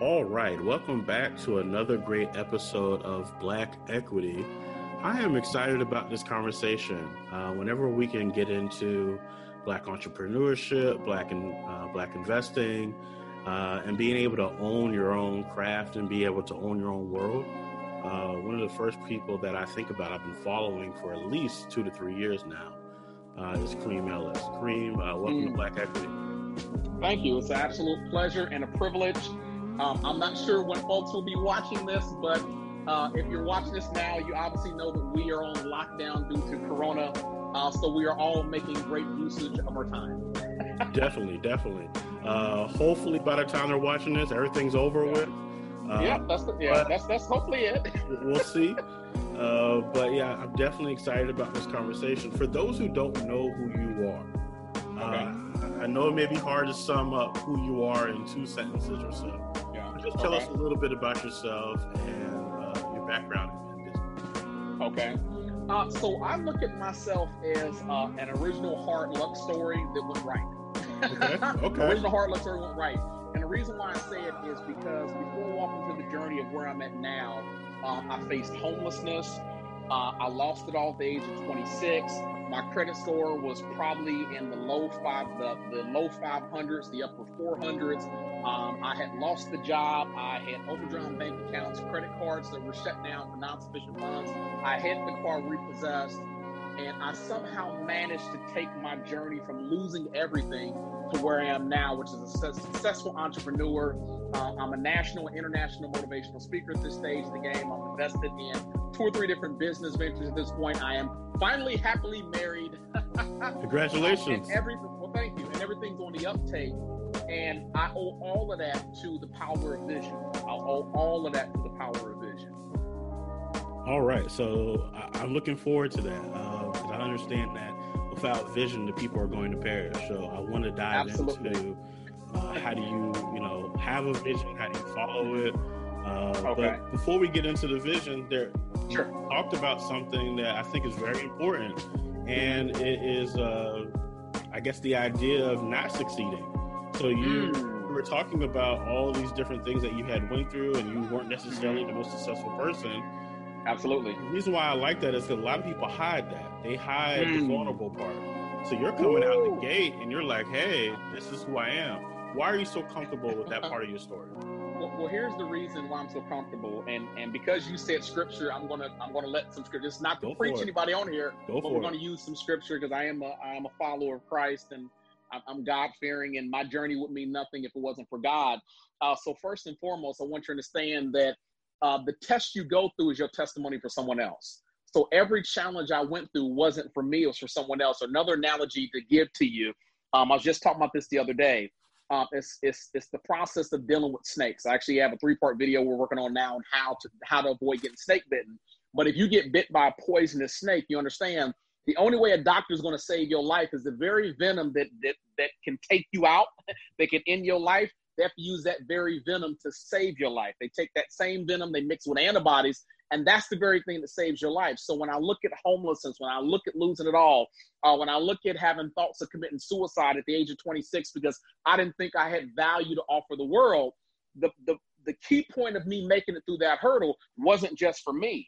All right, welcome back to another great episode of Black Equity. I am excited about this conversation. Uh, whenever we can get into Black entrepreneurship, Black and uh, Black investing, uh, and being able to own your own craft and be able to own your own world. Uh, one of the first people that I think about, I've been following for at least two to three years now, uh, is Karim Ellis. Karim, uh, welcome mm. to Black Equity. Thank you. It's an absolute pleasure and a privilege. Um, I'm not sure when folks will be watching this, but uh, if you're watching this now, you obviously know that we are on lockdown due to Corona. Uh, so we are all making great usage of our time. definitely, definitely. Uh, hopefully, by the time they're watching this, everything's over with. Uh, yeah, that's the, yeah, that's that's hopefully it. we'll see. Uh, but yeah, I'm definitely excited about this conversation. For those who don't know who you are, uh, okay. I know it may be hard to sum up who you are in two sentences or so. Yeah. Just tell okay. us a little bit about yourself and uh, your background in business. Okay. Uh, so I look at myself as uh, an original hard luck story that went right. Okay. okay. original hard luck story went right. And the reason why I say it is because before walking through the journey of where I'm at now, uh, I faced homelessness. Uh, I lost it all at the age of 26. My credit score was probably in the low five, the, the low 500s, the upper 400s. Um, I had lost the job. I had overdrawn bank accounts, credit cards that were shut down for non-sufficient funds. I had the car repossessed, and I somehow managed to take my journey from losing everything to where I am now, which is a successful entrepreneur. Uh, I'm a national and international motivational speaker at this stage of the game. I'm invested in two or three different business ventures at this point. I am finally happily married. Congratulations. and every, well, thank you. And everything's on the uptake. And I owe all of that to the power of vision. I owe all of that to the power of vision. All right. So I, am looking forward to that because uh, I understand that without vision, the people are going to perish. So I want to dive Absolutely. into uh, how do you, you know, have a vision? How do you follow it? Uh, okay. But before we get into the vision, there sure. talked about something that I think is very important, and it is, uh, I guess, the idea of not succeeding. So you. Mm. were talking about all these different things that you had went through, and you weren't necessarily the most successful person Absolutely. The reason why I like that is because a lot of people hide that. They hide mm. the vulnerable part. So you're coming Ooh. out the gate and you're like, hey, this is who I am. Why are you so comfortable with that part of your story? Well, well, here's the reason why I'm so comfortable, and and because you said scripture, I'm gonna I'm gonna let some scripture. It's not to Go preach anybody on here, Go but we're it. gonna use some scripture because I am a I am a follower of Christ and I'm God fearing, and my journey would mean nothing if it wasn't for God. Uh, so first and foremost, I want you to understand that uh, the test you go through is your testimony for someone else. So every challenge I went through wasn't for me, it was for someone else. Another analogy to give to you, um, I was just talking about this the other day. Um, it's, it's, it's the process of dealing with snakes. I actually have a three part video we're working on now on how to, how to avoid getting snake bitten. But if you get bit by a poisonous snake, you understand the only way a doctor is going to save your life is the very venom that, that, that can take you out, that can end your life, they have to use that very venom to save your life. They take that same venom, they mix with antibodies, and that's the very thing that saves your life. So when I look at homelessness, when I look at losing it all, uh, when I look at having thoughts of committing suicide at the age of 26 because I didn't think I had value to offer the world, the, the, the key point of me making it through that hurdle wasn't just for me.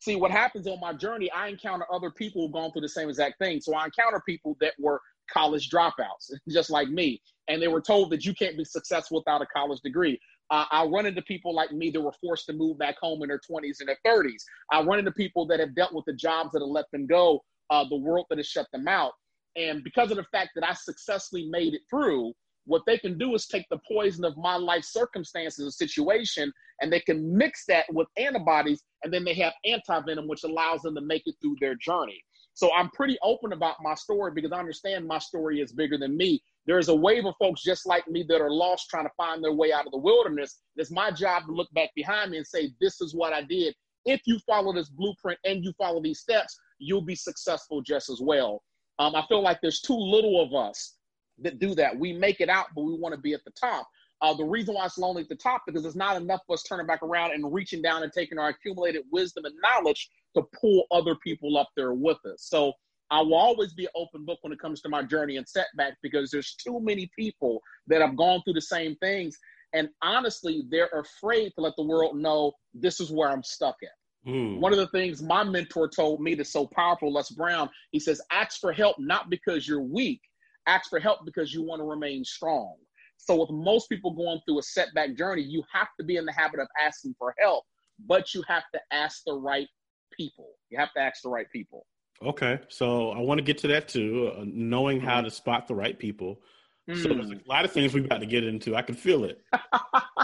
See, what happens on my journey, I encounter other people who've gone through the same exact thing. So I encounter people that were college dropouts, just like me. And they were told that you can't be successful without a college degree. Uh, I run into people like me that were forced to move back home in their 20s and their 30s. I run into people that have dealt with the jobs that have let them go, uh, the world that has shut them out. And because of the fact that I successfully made it through, what they can do is take the poison of my life circumstances and situation and they can mix that with antibodies and then they have anti-venom which allows them to make it through their journey so I'm pretty open about my story because I understand my story is bigger than me. There's a wave of folks just like me that are lost trying to find their way out of the wilderness. It's my job to look back behind me and say, this is what I did. If you follow this blueprint and you follow these steps, you'll be successful just as well. Um, I feel like there's too little of us that do that. We make it out, but we want to be at the top. Uh, the reason why it's lonely at the top because it's not enough of us turning back around and reaching down and taking our accumulated wisdom and knowledge to pull other people up there with us. So I will always be an open book when it comes to my journey and setback because there's too many people that have gone through the same things. And honestly, they're afraid to let the world know this is where I'm stuck at. Mm. One of the things my mentor told me that's so powerful, Les Brown, he says, ask for help not because you're weak, ask for help because you want to remain strong. So, with most people going through a setback journey, you have to be in the habit of asking for help, but you have to ask the right people. You have to ask the right people. Okay, so I want to get to that too, uh, knowing how mm-hmm. to spot the right people. Mm. So there's a lot of things we've got to get into. I can feel it.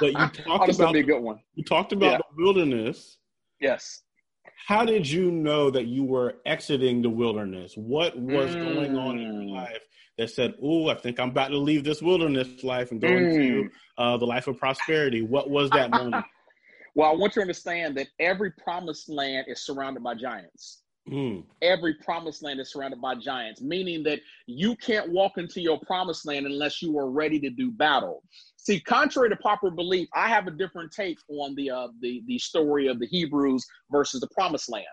But you talked about be a good one. You talked about yeah. the wilderness. Yes. How did you know that you were exiting the wilderness? What was mm. going on in your mm. life that said, "Oh, I think I'm about to leave this wilderness life and go mm. into uh, the life of prosperity"? What was that moment? well, I want you to understand that every promised land is surrounded by giants. Mm. Every promised land is surrounded by giants, meaning that you can't walk into your promised land unless you are ready to do battle. See, contrary to popular belief, I have a different take on the uh, the the story of the Hebrews versus the promised land.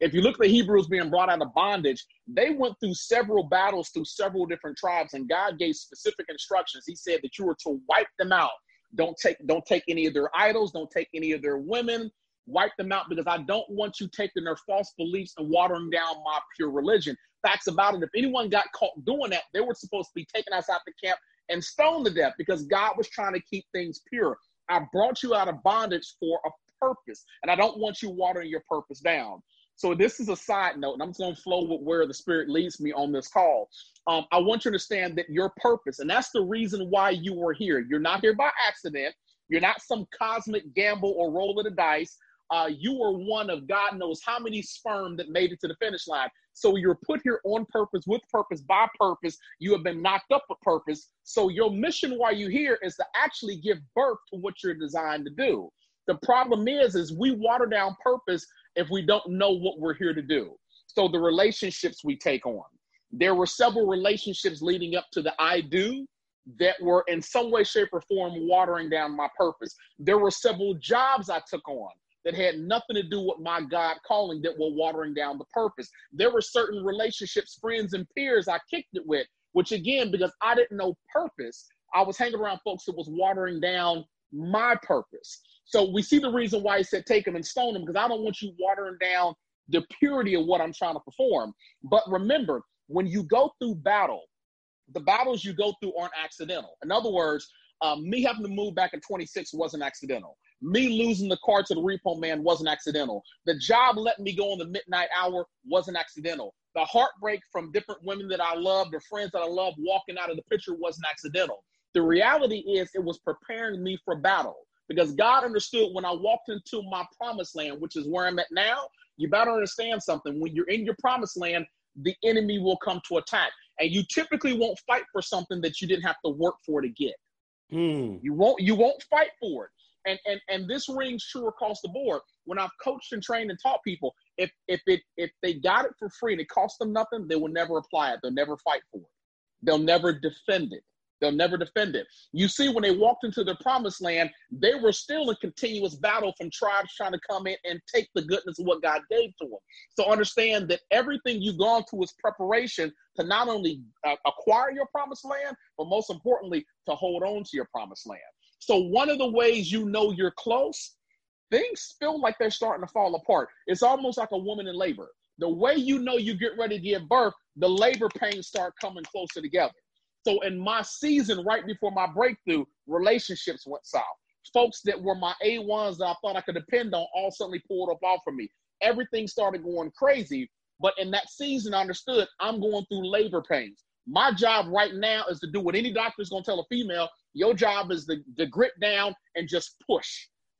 If you look at the Hebrews being brought out of bondage, they went through several battles through several different tribes, and God gave specific instructions. He said that you were to wipe them out. Don't take don't take any of their idols, don't take any of their women, wipe them out because I don't want you taking their false beliefs and watering down my pure religion. Facts about it, if anyone got caught doing that, they were supposed to be taken us out the camp and stoned to death because God was trying to keep things pure. I brought you out of bondage for a purpose, and I don't want you watering your purpose down. So this is a side note, and I'm just to flow with where the Spirit leads me on this call. Um, I want you to understand that your purpose, and that's the reason why you are here. You're not here by accident. You're not some cosmic gamble or roll of the dice uh, you were one of God knows how many sperm that made it to the finish line. So you're put here on purpose, with purpose, by purpose. You have been knocked up with purpose. So your mission while you're here is to actually give birth to what you're designed to do. The problem is, is we water down purpose if we don't know what we're here to do. So the relationships we take on. There were several relationships leading up to the I do that were in some way, shape, or form watering down my purpose. There were several jobs I took on that had nothing to do with my God calling that were watering down the purpose. There were certain relationships, friends, and peers I kicked it with, which again, because I didn't know purpose, I was hanging around folks that was watering down my purpose. So we see the reason why he said take them and stone them, because I don't want you watering down the purity of what I'm trying to perform. But remember, when you go through battle, the battles you go through aren't accidental. In other words, um, me having to move back in 26 wasn't accidental. Me losing the car to the repo man wasn't accidental. The job letting me go on the midnight hour wasn't accidental. The heartbreak from different women that I loved or friends that I loved walking out of the picture wasn't accidental. The reality is it was preparing me for battle because God understood when I walked into my promised land, which is where I'm at now. You better understand something. When you're in your promised land, the enemy will come to attack. And you typically won't fight for something that you didn't have to work for to get. Mm. You won't you won't fight for it and and and this rings true across the board. When I've coached and trained and taught people, if if it if they got it for free and it cost them nothing, they will never apply it. They'll never fight for it. They'll never defend it. They'll never defend it. You see, when they walked into their promised land, they were still in continuous battle from tribes trying to come in and take the goodness of what God gave to them. So understand that everything you've gone through is preparation to not only uh, acquire your promised land, but most importantly, to hold on to your promised land. So one of the ways you know you're close, things feel like they're starting to fall apart. It's almost like a woman in labor. The way you know you get ready to give birth, the labor pains start coming closer together. So in my season, right before my breakthrough, relationships went south. Folks that were my A1s that I thought I could depend on all suddenly pulled up off of me. Everything started going crazy. But in that season, I understood I'm going through labor pains. My job right now is to do what any doctor is going to tell a female your job is to, to grit down and just push.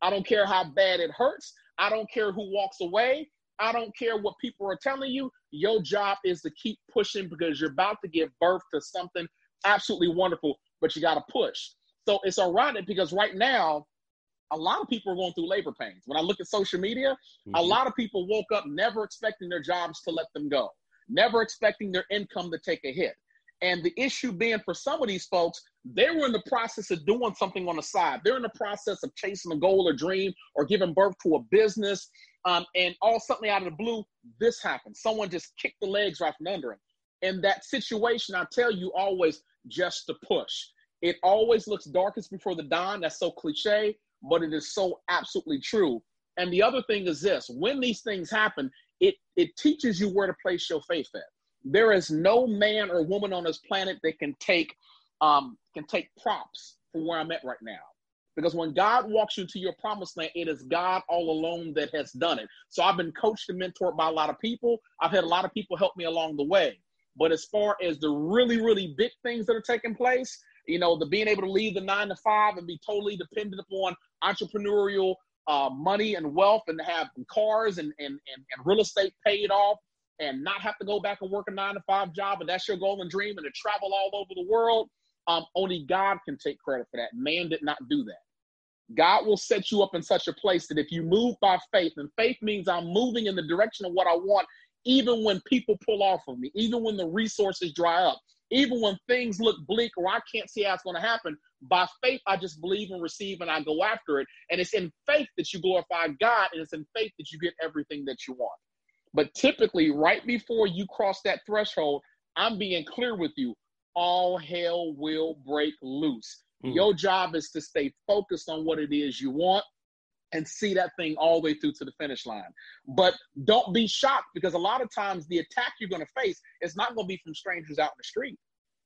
I don't care how bad it hurts. I don't care who walks away. I don't care what people are telling you. Your job is to keep pushing because you're about to give birth to something absolutely wonderful, but you got to push. So it's ironic because right now, a lot of people are going through labor pains. When I look at social media, mm-hmm. a lot of people woke up never expecting their jobs to let them go, never expecting their income to take a hit. And the issue being for some of these folks, they were in the process of doing something on the side. They're in the process of chasing a goal or dream or giving birth to a business. Um, and all suddenly out of the blue, this happened. Someone just kicked the legs right from under him. In that situation, I tell you always just to push. It always looks darkest before the dawn. That's so cliche, but it is so absolutely true. And the other thing is this when these things happen, it, it teaches you where to place your faith at. There is no man or woman on this planet that can take um, can take props from where I'm at right now. Because when God walks you to your promised land, it is God all alone that has done it. So I've been coached and mentored by a lot of people. I've had a lot of people help me along the way. But as far as the really, really big things that are taking place, you know, the being able to leave the nine to five and be totally dependent upon entrepreneurial uh, money and wealth and have cars and, and, and, and real estate paid off and not have to go back and work a nine to five job and that's your goal and dream and to travel all over the world, um, only God can take credit for that. Man did not do that. God will set you up in such a place that if you move by faith, and faith means I'm moving in the direction of what I want, even when people pull off of me, even when the resources dry up, even when things look bleak or I can't see how it's going to happen, by faith, I just believe and receive and I go after it. And it's in faith that you glorify God, and it's in faith that you get everything that you want. But typically, right before you cross that threshold, I'm being clear with you all hell will break loose. Mm. Your job is to stay focused on what it is you want and see that thing all the way through to the finish line. But don't be shocked because a lot of times the attack you're going to face is not going to be from strangers out in the street.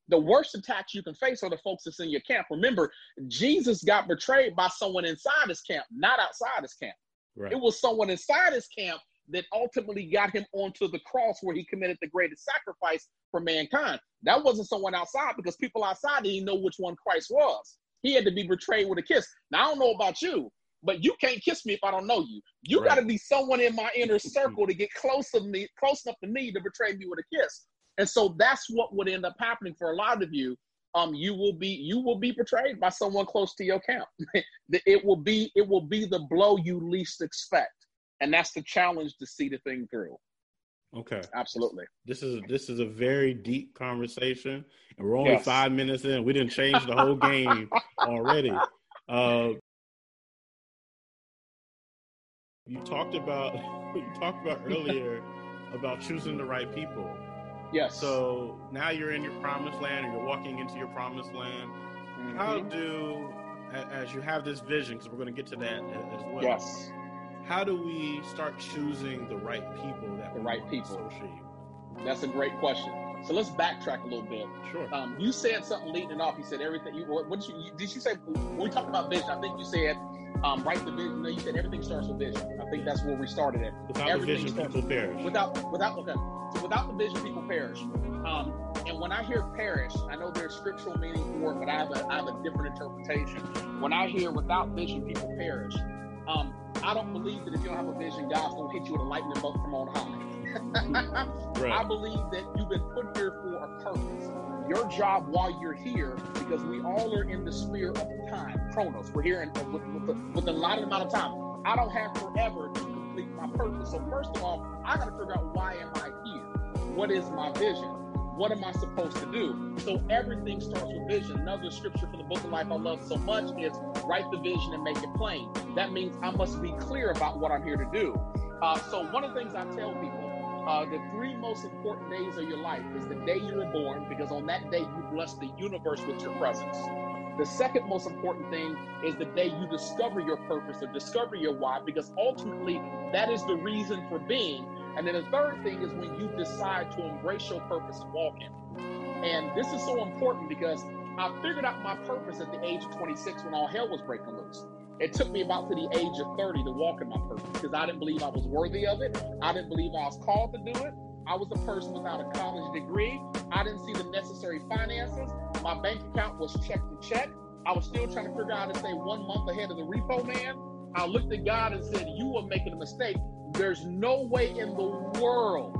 The worst attacks you can face are the folks that's in your camp. Remember, Jesus got betrayed by someone inside his camp, not outside his camp. Right. It was someone inside his camp that ultimately got him onto the cross where he committed the greatest sacrifice for mankind. That wasn't someone outside because people outside didn't know which one Christ was. He had to be betrayed with a kiss. Now, I don't know about you, but you can't kiss me if I don't know you. You right. got to be someone in my inner circle to get close to me, close enough to me to betray me with a kiss. And so that's what would end up happening for a lot of you. Um, you will be you will be betrayed by someone close to your camp. it will be it will be the blow you least expect, and that's the challenge to see the thing through. Okay. Absolutely. This is this is a very deep conversation, and we're only yes. five minutes in. We didn't change the whole game already. Uh, you talked about you talked about earlier about choosing the right people. Yes. So now you're in your promised land, and you're walking into your promised land. Mm-hmm. How do, as you have this vision, because we're going to get to that as well. Yes. How do we start choosing the right people that the right people associate? That's a great question. So let's backtrack a little bit. Sure. Um, you said something leading it off. You said everything. You, what, did you did you say when we talked about vision? I think you said um, right the vision. You said everything starts with vision. I think that's where we started at. Without everything vision, people perish. Without without okay. So without the vision, people perish. Um, and when I hear perish, I know there's scriptural meaning for it, but I have a I have a different interpretation. When I hear without vision, people perish. Um, I don't believe that if you don't have a vision, God's gonna hit you with a lightning bolt from on high. right. I believe that you've been put here for a purpose. Your job while you're here, because we all are in the sphere of time, chronos. We're here in, with, with, with a lot of amount of time. I don't have forever to complete my purpose. So first of all, I got to figure out why am I here? What is my vision? What am I supposed to do? So everything starts with vision. Another scripture from the book of life I love so much is write the vision and make it plain. That means I must be clear about what I'm here to do. Uh, so one of the things I tell people, uh, the three most important days of your life is the day you were born, because on that day you bless the universe with your presence. The second most important thing is the day you discover your purpose or discover your why, because ultimately that is the reason for being. And then the third thing is when you decide to embrace your purpose and walk in. And this is so important because I figured out my purpose at the age of 26 when all hell was breaking loose. It took me about to the age of 30 to walk in my purpose because I didn't believe I was worthy of it. I didn't believe I was called to do it. I was a person without a college degree. I didn't see the necessary finances. My bank account was check to check. I was still trying to figure out how to stay one month ahead of the repo man. I looked at God and said, You are making a mistake. There's no way in the world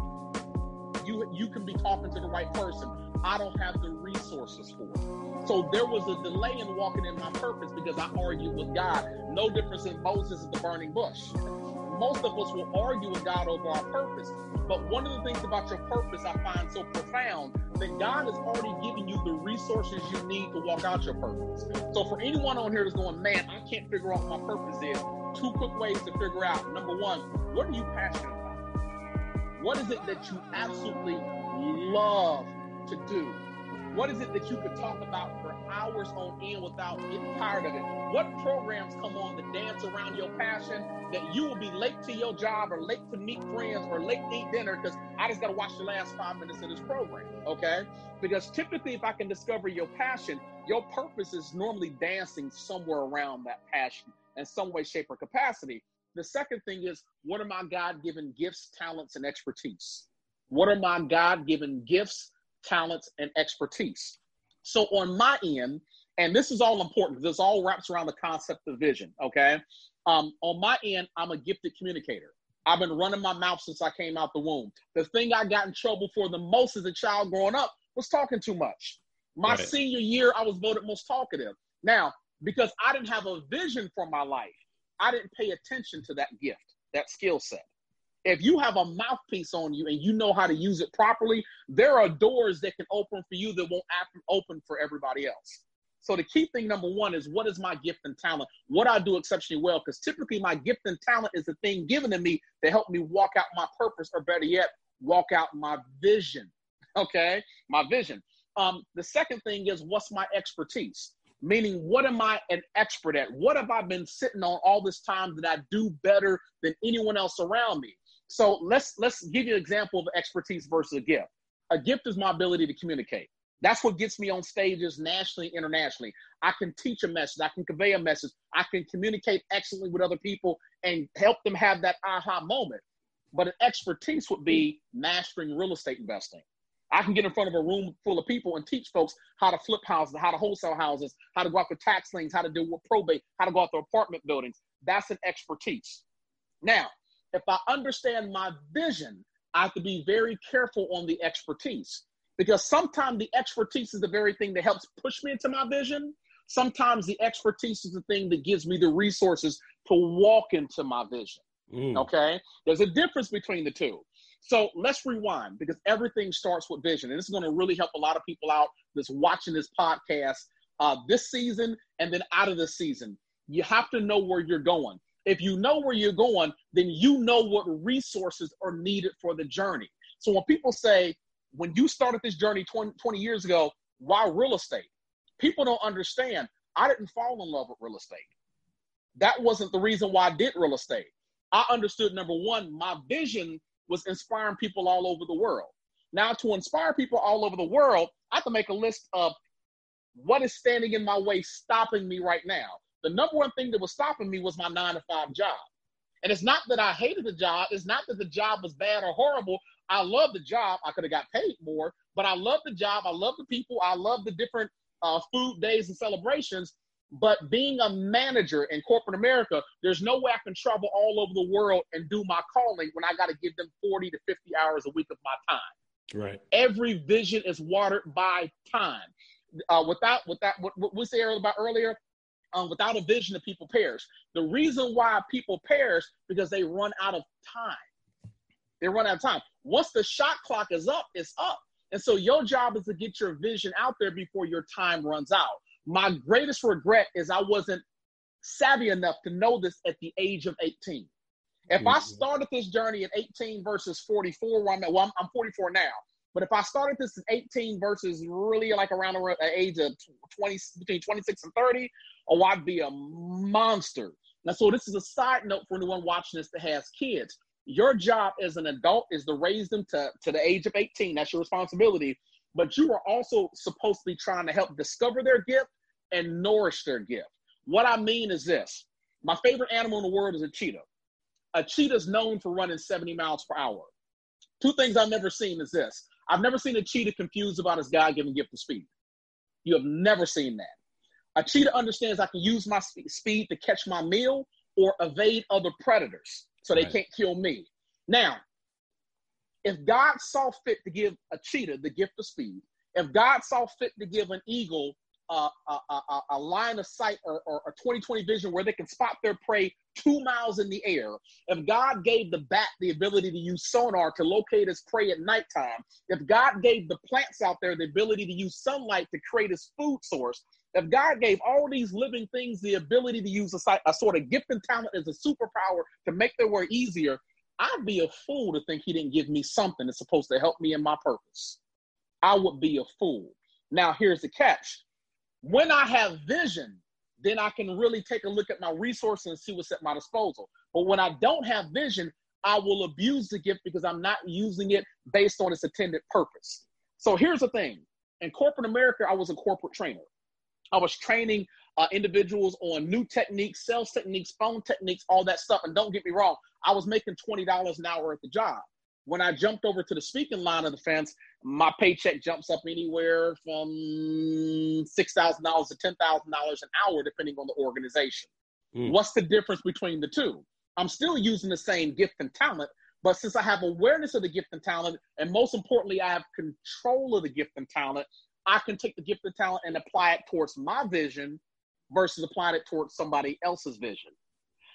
you you can be talking to the right person. I don't have the resources for it. So there was a delay in walking in my purpose because I argued with God. No difference in Moses at the burning bush. Most of us will argue with God over our purpose. But one of the things about your purpose I find so profound that God has already given you the resources you need to walk out your purpose. So for anyone on here that's going, man, I can't figure out what my purpose is, two quick ways to figure out. Number one, what are you passionate about? What is it that you absolutely love to do? What is it that you could talk about hours on end without getting tired of it? What programs come on to dance around your passion that you will be late to your job or late to meet friends or late to eat dinner because I just got to watch the last five minutes of this program, okay? Because typically, if I can discover your passion, your purpose is normally dancing somewhere around that passion in some way, shape, or capacity. The second thing is, what are my God given gifts, talents, and expertise? What are my God given gifts, talents, and expertise? So on my end, and this is all important this all wraps around the concept of vision, okay? Um, on my end, I'm a gifted communicator. I've been running my mouth since I came out the womb. The thing I got in trouble for the most as a child growing up was talking too much. My right. senior year, I was voted most talkative. Now, because I didn't have a vision for my life, I didn't pay attention to that gift, that skill set. If you have a mouthpiece on you and you know how to use it properly, there are doors that can open for you that won't open for everybody else. So the key thing number one is what is my gift and talent? What I do exceptionally well, because typically my gift and talent is the thing given to me to help me walk out my purpose, or better yet, walk out my vision. Okay, my vision. Um, the second thing is what's my expertise? Meaning, what am I an expert at? What have I been sitting on all this time that I do better than anyone else around me? So let's let's give you an example of expertise versus a gift. A gift is my ability to communicate. That's what gets me on stages nationally, internationally. I can teach a message, I can convey a message, I can communicate excellently with other people and help them have that aha moment. But an expertise would be mastering real estate investing. I can get in front of a room full of people and teach folks how to flip houses, how to wholesale houses, how to go after tax liens, how to deal with probate, how to go after apartment buildings. That's an expertise. Now, if I understand my vision, I have to be very careful on the expertise because sometimes the expertise is the very thing that helps push me into my vision. Sometimes the expertise is the thing that gives me the resources to walk into my vision. Mm. Okay. There's a difference between the two. So let's rewind because everything starts with vision. And this is going to really help a lot of people out that's watching this podcast uh, this season and then out of the season. You have to know where you're going. If you know where you're going, then you know what resources are needed for the journey. So when people say, when you started this journey 20, 20 years ago, why real estate? People don't understand. I didn't fall in love with real estate. That wasn't the reason why I did real estate. I understood number one, my vision was inspiring people all over the world. Now, to inspire people all over the world, I have to make a list of what is standing in my way, stopping me right now. The number one thing that was stopping me was my nine to five job. And it's not that I hated the job. It's not that the job was bad or horrible. I love the job. I could have got paid more, but I love the job. I love the people. I love the different uh, food days and celebrations. But being a manager in corporate America, there's no way I can travel all over the world and do my calling when I got to give them 40 to 50 hours a week of my time. Right. Every vision is watered by time. Uh, without, without what, what we said about earlier, um, without a vision, the people perish. The reason why people perish because they run out of time. They run out of time. Once the shot clock is up, it's up. And so your job is to get your vision out there before your time runs out. My greatest regret is I wasn't savvy enough to know this at the age of 18. If mm-hmm. I started this journey at 18 versus 44, where I'm at, well, I'm, I'm 44 now. But if I started this at 18 versus really like around the uh, age of 20, between 26 and 30, oh, I'd be a monster. Now, so this is a side note for anyone watching this that has kids. Your job as an adult is to raise them to, to the age of 18. That's your responsibility. But you are also supposed to be trying to help discover their gift and nourish their gift. What I mean is this my favorite animal in the world is a cheetah. A cheetah is known for running 70 miles per hour. Two things I've never seen is this I've never seen a cheetah confused about his God given gift of speed. You have never seen that. A cheetah understands I can use my speed to catch my meal or evade other predators so they right. can't kill me. Now, if God saw fit to give a cheetah the gift of speed, if God saw fit to give an eagle a, a, a, line of sight or, or a 2020 vision where they can spot their prey two miles in the air, if God gave the bat the ability to use sonar to locate his prey at nighttime, if God gave the plants out there the ability to use sunlight to create his food source, if God gave all these living things the ability to use a, a sort of gift and talent as a superpower to make their work easier, I'd be a fool to think he didn't give me something that's supposed to help me in my purpose. I would be a fool. Now, here's the catch When I have vision, then I can really take a look at my resources and see what's at my disposal. But when I don't have vision, I will abuse the gift because I'm not using it based on its intended purpose. So here's the thing in corporate America, I was a corporate trainer. I was training uh, individuals on new techniques, sales techniques, phone techniques, all that stuff. And don't get me wrong, I was making $20 an hour at the job. When I jumped over to the speaking line of the fence, my paycheck jumps up anywhere from $6,000 to $10,000 an hour, depending on the organization. Mm. What's the difference between the two? I'm still using the same gift and talent, but since I have awareness of the gift and talent, and most importantly, I have control of the gift and talent, I can take the gift and talent and apply it towards my vision versus applying it towards somebody else's vision.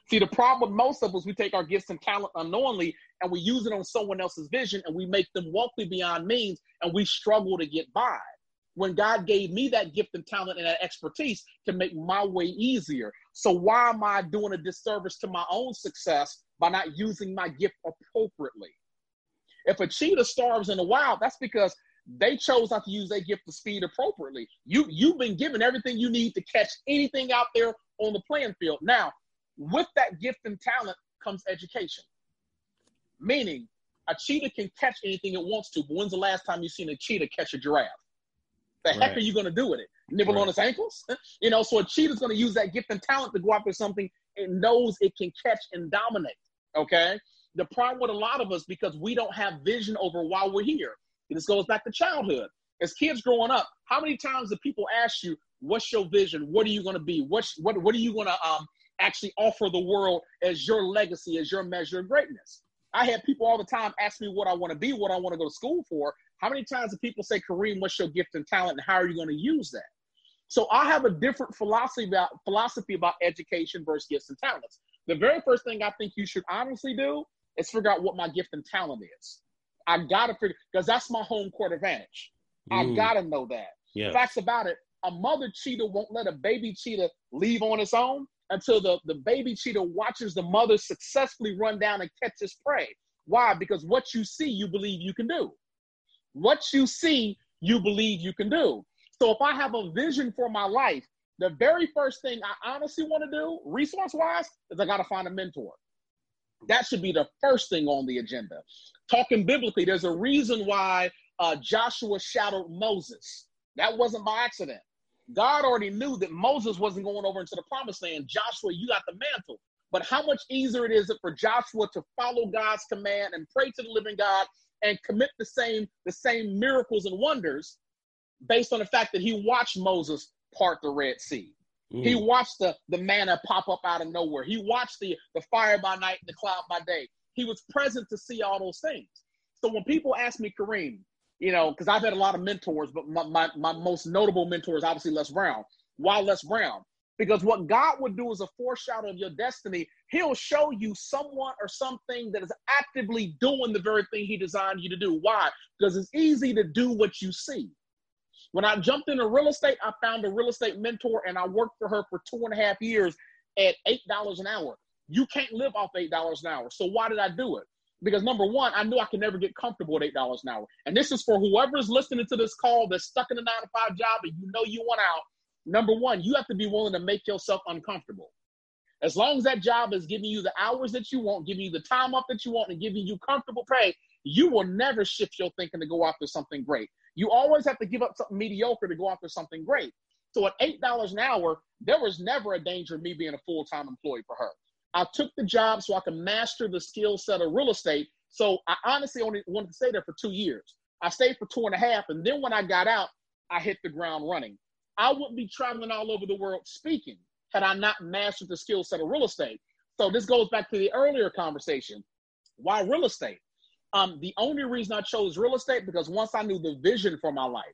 See, the problem with most of us, we take our gifts and talent unknowingly and we use it on someone else's vision and we make them wealthy beyond means and we struggle to get by. When God gave me that gift and talent and that expertise to make my way easier. So, why am I doing a disservice to my own success by not using my gift appropriately? If a cheetah starves in the wild, that's because they chose not to use their gift of speed appropriately. You you've been given everything you need to catch anything out there on the playing field. Now, with that gift and talent comes education. Meaning, a cheetah can catch anything it wants to, but when's the last time you've seen a cheetah catch a giraffe? The right. heck are you going to do with it? Nibble right. on its ankles? you know, so a cheetah's going to use that gift and talent to go after something it knows it can catch and dominate. Okay? The problem with a lot of us, because we don't have vision over why we're here. This goes back to childhood. As kids growing up, how many times do people ask you, "What's your vision? What are you going to be? What what what are you going to um actually offer the world as your legacy, as your measure of greatness?" I have people all the time ask me what I want to be, what I want to go to school for. How many times do people say, Karim, what's your gift and talent, and how are you going to use that? So I have a different philosophy about philosophy about education versus gifts and talents. The very first thing I think you should honestly do is figure out what my gift and talent is. I gotta figure because that's my home court advantage. Mm. I gotta know that. Yeah. Facts about it, a mother cheetah won't let a baby cheetah leave on its own until the, the baby cheetah watches the mother successfully run down and catch prey. Why? Because what you see, you believe you can do. What you see, you believe you can do. So if I have a vision for my life, the very first thing I honestly want to do, resource wise, is I got to find a mentor. That should be the first thing on the agenda talking biblically, there's a reason why uh, Joshua shadowed Moses. That wasn't by accident. God already knew that Moses wasn't going over into the promised land. Joshua, you got the mantle. But how much easier it is it for Joshua to follow God's command and pray to the living God and commit the same the same miracles and wonders based on the fact that he watched Moses part the Red Sea. Mm. He watched the, the manna pop up out of nowhere. He watched the, the fire by night and the cloud by day he was present to see all those things. So when people ask me, Karim, you know, because I've had a lot of mentors, but my, my, my most notable mentor is obviously Les Brown. Why Les Brown? Because what God would do is a foreshadow of your destiny. He'll show you someone or something that is actively doing the very thing He designed you to do. Why? Because it's easy to do what you see. When I jumped into real estate, I found a real estate mentor and I worked for her for two and a half years at $8 an hour. You can't live off eight dollars an hour. So why did I do it? Because number one, I knew I could never get comfortable at eight dollars an hour. And this is for whoever's listening to this call that's stuck in a nine to five job and you know you want out. Number one, you have to be willing to make yourself uncomfortable. As long as that job is giving you the hours that you want, giving you the time off that you want, and giving you comfortable pay, you will never shift your thinking to go after something great. You always have to give up something mediocre to go after something great. So at eight dollars an hour, there was never a danger of me being a full time employee for her. I took the job so I could master the skill set of real estate. So I honestly only wanted to stay there for two years. I stayed for two and a half, and then when I got out, I hit the ground running. I wouldn't be traveling all over the world speaking had I not mastered the skill set of real estate. So this goes back to the earlier conversation. Why real estate? Um, the only reason I chose real estate because once I knew the vision for my life,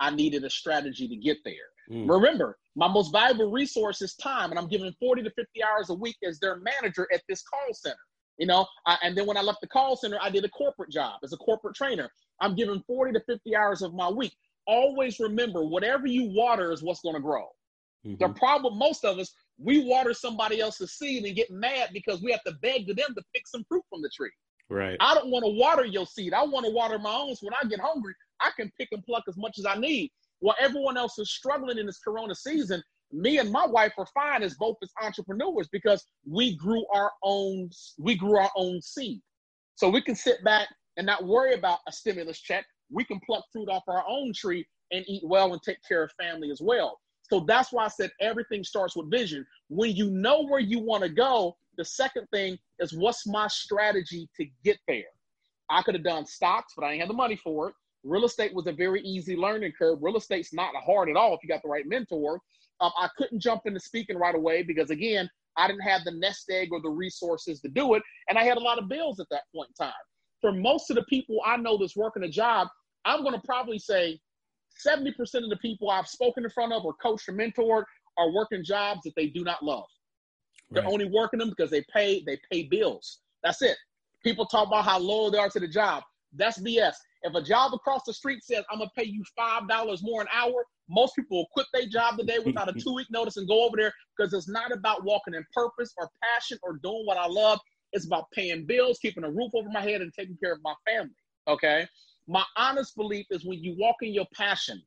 I needed a strategy to get there. Mm. Remember, my most valuable resource is time, and I'm giving 40 to 50 hours a week as their manager at this call center. You know, I, and then when I left the call center, I did a corporate job as a corporate trainer. I'm giving 40 to 50 hours of my week. Always remember, whatever you water is what's going to grow. Mm-hmm. The problem, most of us, we water somebody else's seed and get mad because we have to beg to them to pick some fruit from the tree. Right. I don't want to water your seed. I want to water my own. So when I get hungry, I can pick and pluck as much as I need. While everyone else is struggling in this corona season, me and my wife are fine as both as entrepreneurs because we grew our own we grew our own seed. So we can sit back and not worry about a stimulus check. We can pluck fruit off our own tree and eat well and take care of family as well. So that's why I said everything starts with vision. When you know where you want to go, the second thing is what's my strategy to get there? I could have done stocks, but I didn't have the money for it. Real estate was a very easy learning curve. Real estate's not hard at all if you got the right mentor. Um, I couldn't jump into speaking right away because, again, I didn't have the nest egg or the resources to do it. And I had a lot of bills at that point in time. For most of the people I know that's working a job, I'm going to probably say 70% of the people I've spoken in front of or coached or mentored are working jobs that they do not love. They're only working them because they pay they pay bills. That's it. People talk about how loyal they are to the job. That's BS. If a job across the street says I'm gonna pay you five dollars more an hour, most people will quit their job today without a two week notice and go over there because it's not about walking in purpose or passion or doing what I love. It's about paying bills, keeping a roof over my head, and taking care of my family. Okay. My honest belief is when you walk in your passion,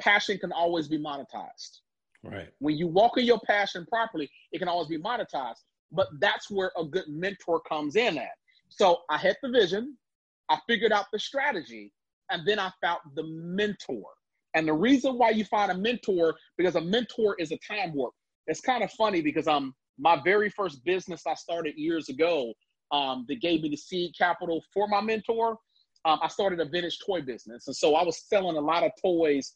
passion can always be monetized. Right. When you walk in your passion properly, it can always be monetized. But that's where a good mentor comes in at. So I had the vision, I figured out the strategy, and then I found the mentor. And the reason why you find a mentor, because a mentor is a time warp. It's kind of funny because um my very first business I started years ago, um, that gave me the seed capital for my mentor. Um, I started a vintage toy business. And so I was selling a lot of toys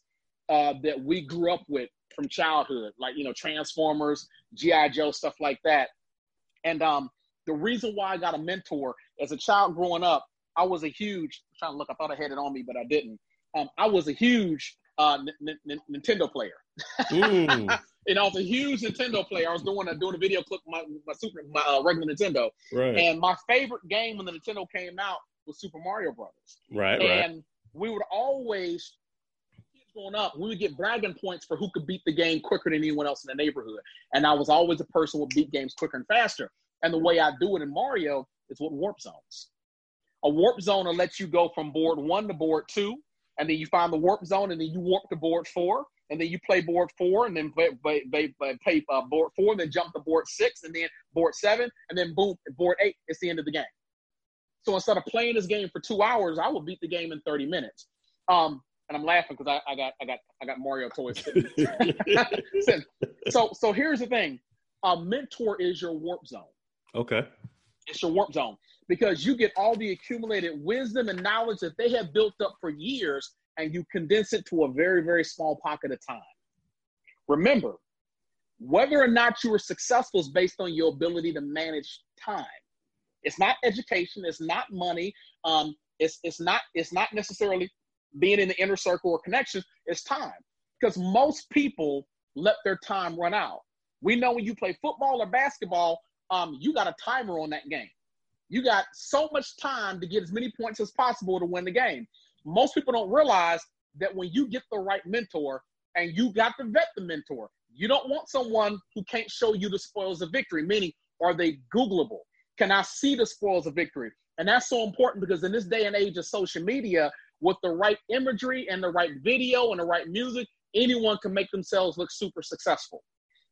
uh, that we grew up with from childhood, like you know Transformers, GI Joe, stuff like that. And um, the reason why I got a mentor as a child growing up, I was a huge. I'm trying to look, I thought I had it on me, but I didn't. Um, I was a huge uh, N- N- Nintendo player. Mm. and I was a huge Nintendo player. I was doing a doing a video clip my my super my uh, regular Nintendo. Right. And my favorite game when the Nintendo came out was Super Mario Brothers. Right. And right. we would always growing up, we would get bragging points for who could beat the game quicker than anyone else in the neighborhood. And I was always a person who would beat games quicker and faster. And the way I do it in Mario is with warp zones. A warp zone will let you go from board one to board two, and then you find the warp zone, and then you warp to board four, and then you play board four, and then play, play, play uh, board four, and then jump to board six, and then board seven, and then boom, board eight. It's the end of the game. So instead of playing this game for two hours, I will beat the game in 30 minutes. Um, and I'm laughing because I, I, got I got I got Mario toys. so so here's the thing: a mentor is your warp zone. Okay. It's your warp zone because you get all the accumulated wisdom and knowledge that they have built up for years, and you condense it to a very very small pocket of time. Remember, whether or not you are successful is based on your ability to manage time. It's not education. It's not money. Um, it's it's not it's not necessarily being in the inner circle or connections, it's time. Because most people let their time run out. We know when you play football or basketball, um, you got a timer on that game. You got so much time to get as many points as possible to win the game. Most people don't realize that when you get the right mentor and you got to vet the mentor, you don't want someone who can't show you the spoils of victory, meaning, are they Googleable? Can I see the spoils of victory? And that's so important because in this day and age of social media, with the right imagery and the right video and the right music, anyone can make themselves look super successful.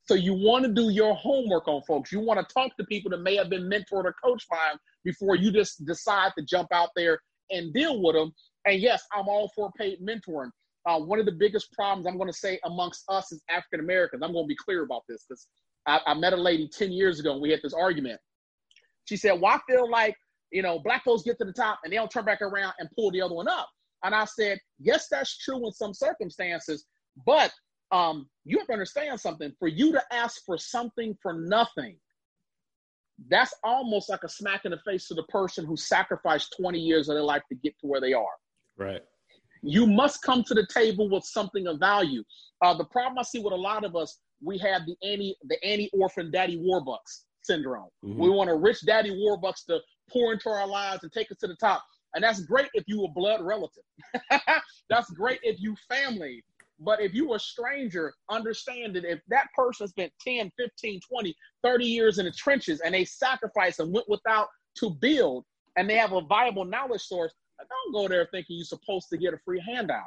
So you want to do your homework on folks. You want to talk to people that may have been mentored or coached by them before you just decide to jump out there and deal with them. And yes, I'm all for paid mentoring. Uh, one of the biggest problems I'm going to say amongst us as African Americans, I'm going to be clear about this because I, I, met a lady 10 years ago and we had this argument. She said, Well, I feel like, you know, black folks get to the top and they don't turn back around and pull the other one up. And I said, yes, that's true in some circumstances, but um, you have to understand something. For you to ask for something for nothing, that's almost like a smack in the face to the person who sacrificed 20 years of their life to get to where they are. Right. You must come to the table with something of value. Uh, the problem I see with a lot of us, we have the anti the anti orphan daddy warbucks syndrome. Mm-hmm. We want a rich daddy warbucks to pour into our lives and take us to the top. And that's great if you a blood relative. that's great if you family. But if you are a stranger, understand that if that person spent 10, 15, 20, 30 years in the trenches and they sacrificed and went without to build and they have a viable knowledge source, don't go there thinking you're supposed to get a free handout.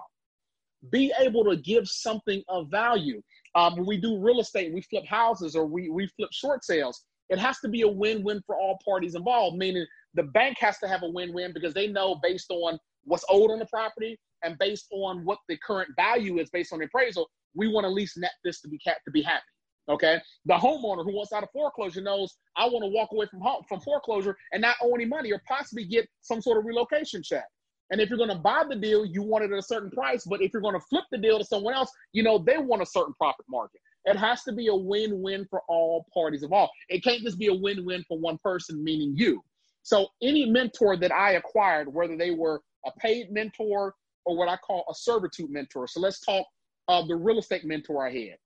be able to give something of value. Um, when we do real estate, we flip houses or we, we flip short sales. It has to be a win win for all parties involved, meaning the bank has to have a win win because they know based on what's owed on the property and based on what the current value is based on appraisal, we want to at least net this to be to be happy. Okay. The homeowner who wants out of foreclosure knows I want to walk away from home, from foreclosure and not owe any money or possibly get some sort of relocation check. And if you're going to buy the deal, you want it at a certain price. But if you're going to flip the deal to someone else, you know they want a certain profit margin. It has to be a win-win for all parties involved. It can't just be a win-win for one person, meaning you. So any mentor that I acquired, whether they were a paid mentor or what I call a servitude mentor. So let's talk of the real estate mentor I had.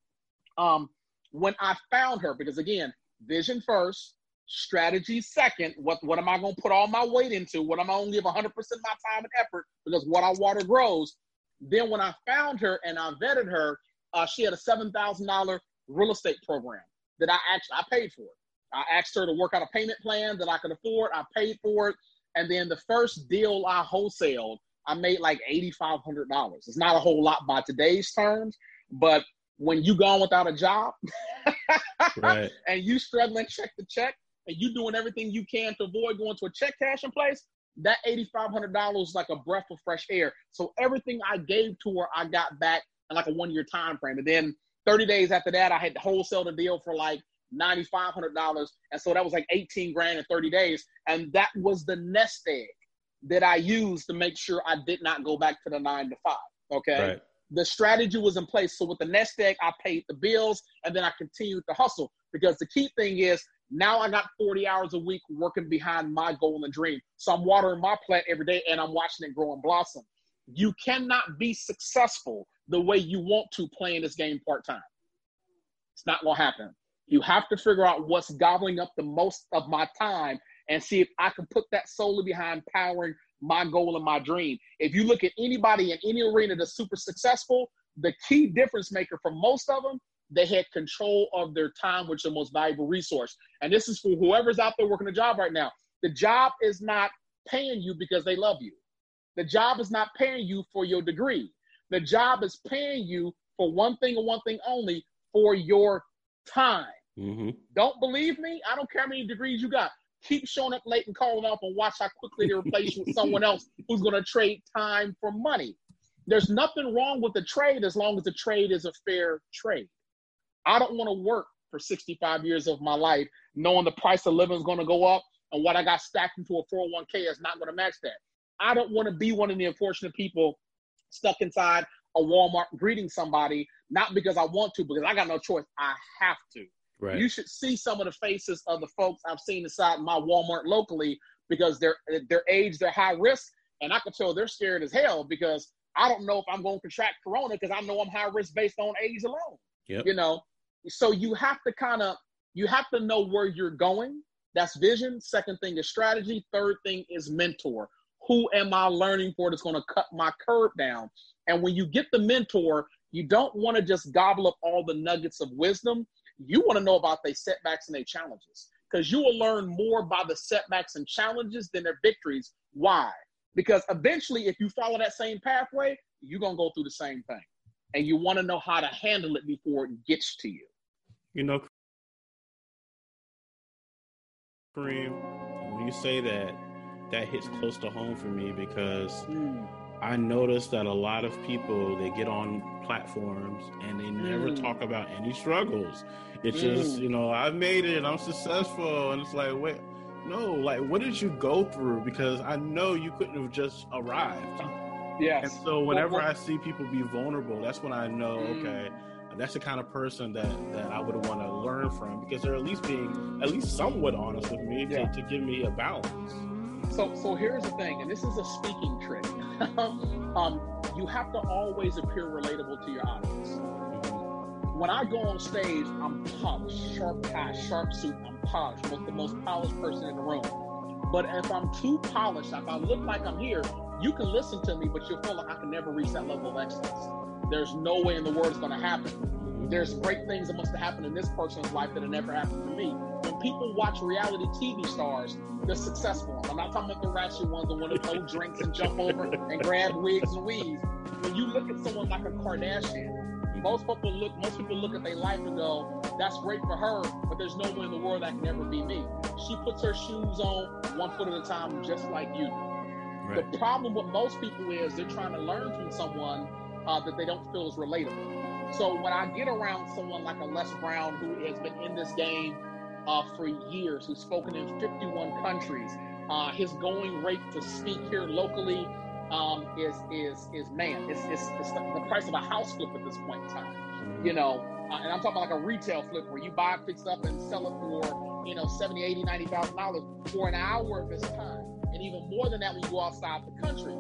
Um, when I found her, because again, vision first, strategy second. What what am I going to put all my weight into? What am I going to give 100% of my time and effort? Because what I water grows. Then when I found her and I vetted her, uh, she had a seven thousand dollar real estate program that I actually I paid for. I asked her to work out a payment plan that I could afford. I paid for it, and then the first deal I wholesaled, I made like eighty five hundred dollars. It's not a whole lot by today's terms, but when you gone without a job right. and you struggling check to check and you doing everything you can to avoid going to a check cash in place, that $8,500 is like a breath of fresh air. So everything I gave to her, I got back in like a one year time frame. And then 30 days after that, I had to wholesale the deal for like $9,500. And so that was like 18 grand in 30 days. And that was the nest egg that I used to make sure I did not go back to the nine to five. Okay. Right the strategy was in place. So with the nest egg, I paid the bills and then I continued to hustle because the key thing is now I got 40 hours a week working behind my goal and dream. So I'm watering my plant every day and I'm watching it grow and blossom. You cannot be successful the way you want to playing this game part time. It's not going to happen. You have to figure out what's gobbling up the most of my time and see if I can put that solely behind powering my goal and my dream. If you look at anybody in any arena that's super successful, the key difference maker for most of them, they had control of their time, which is the most valuable resource. And this is for whoever's out there working a job right now. The job is not paying you because they love you. The job is not paying you for your degree. The job is paying you for one thing and one thing only for your time. Mm-hmm. Don't believe me? I don't care how many degrees you got keep showing up late and calling off and watch how quickly they replace you with someone else who's going to trade time for money. There's nothing wrong with the trade as long as the trade is a fair trade. I don't want to work for 65 years of my life knowing the price of living is going to go up and what I got stacked into a 401k is not going to match that. I don't want to be one of the unfortunate people stuck inside a Walmart greeting somebody, not because I want to, because I got no choice. I have to. Right. You should see some of the faces of the folks I've seen inside my Walmart locally because they're their age, they're high risk, and I can tell they're scared as hell because I don't know if I'm going to contract corona because I know I'm high risk based on age alone. Yep. You know, so you have to kind of you have to know where you're going. That's vision. Second thing is strategy. Third thing is mentor. Who am I learning for that's going to cut my curve down? And when you get the mentor, you don't want to just gobble up all the nuggets of wisdom you want to know about their setbacks and their challenges because you will learn more by the setbacks and challenges than their victories. Why? Because eventually, if you follow that same pathway, you're going to go through the same thing. And you want to know how to handle it before it gets to you. You know, Karim, when you say that, that hits close to home for me because. Mm I noticed that a lot of people they get on platforms and they never mm. talk about any struggles. It's mm. just, you know, I've made it, I'm successful. And it's like, wait, no, like what did you go through? Because I know you couldn't have just arrived. Yes. And so whenever well, I see people be vulnerable, that's when I know, mm. okay, that's the kind of person that that I would want to learn from because they're at least being at least somewhat honest with me yeah. to, to give me a balance. So so here's the thing, and this is a speaking trick. um, you have to always appear relatable to your audience. When I go on stage, I'm polished, sharp tie, sharp suit. I'm polished, I'm the most polished person in the room. But if I'm too polished, if I look like I'm here, you can listen to me, but you'll feel like I can never reach that level of excellence. There's no way in the world it's going to happen. There's great things that must have happened in this person's life that have never happened to me When people watch reality TV stars, the successful ones. I'm not talking about the ratchet ones, the ones that throw drinks and jump over and grab wigs and weaves. When you look at someone like a Kardashian, most people look most people look at their life and go, that's great for her, but there's no one in the world that can ever be me. She puts her shoes on one foot at a time, just like you Right. The problem with most people is they're trying to learn from someone uh, that they don't feel is relatable. So when I get around someone like a Les Brown who has been in this game uh, for years, who's spoken in 51 countries, uh, his going rate to speak here locally um, is is is man, it's, it's, it's the, price of a house flip at this point in time. You know, uh, and I'm talking like a retail flip where you buy it, fix up, and sell it for you know 70, 80, 90 thousand dollars for an hour of his time and even more than that when you go outside the country.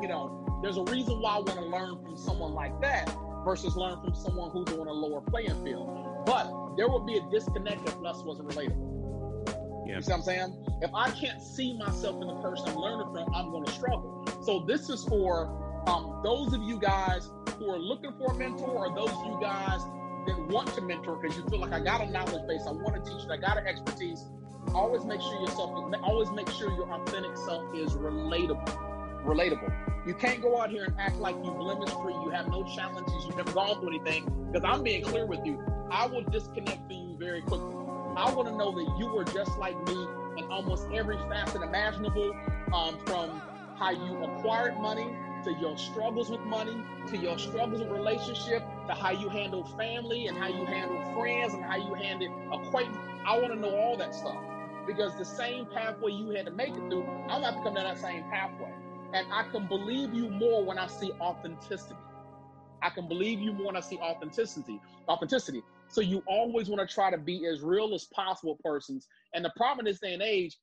You know, there's a reason why I want to learn from someone like that versus learn from someone who's on a lower playing field. But there would be a disconnect if Les wasn't relatable. Yeah. You see what I'm saying? If I can't see myself in the person I'm learning from, I'm going to struggle. So this is for um, those of you guys who are looking for a mentor, or those of you guys that want to mentor because you feel like I got a knowledge base, I want to teach I got an expertise always make sure yourself always make sure your authentic self is relatable relatable you can't go out here and act like you blemish free you have no challenges you've never gone through anything because i'm being clear with you i will disconnect from you very quickly i want to know that you were just like me in almost every facet imaginable um, from how you acquired money to your struggles with money, to your struggles with relationship, to how you handle family and how you handle friends and how you handle acquaintance. I want to know all that stuff because the same pathway you had to make it through, I'm not to come down that same pathway. And I can believe you more when I see authenticity. I can believe you more when I see authenticity. Authenticity. So you always want to try to be as real as possible persons. And the problem in this day and age,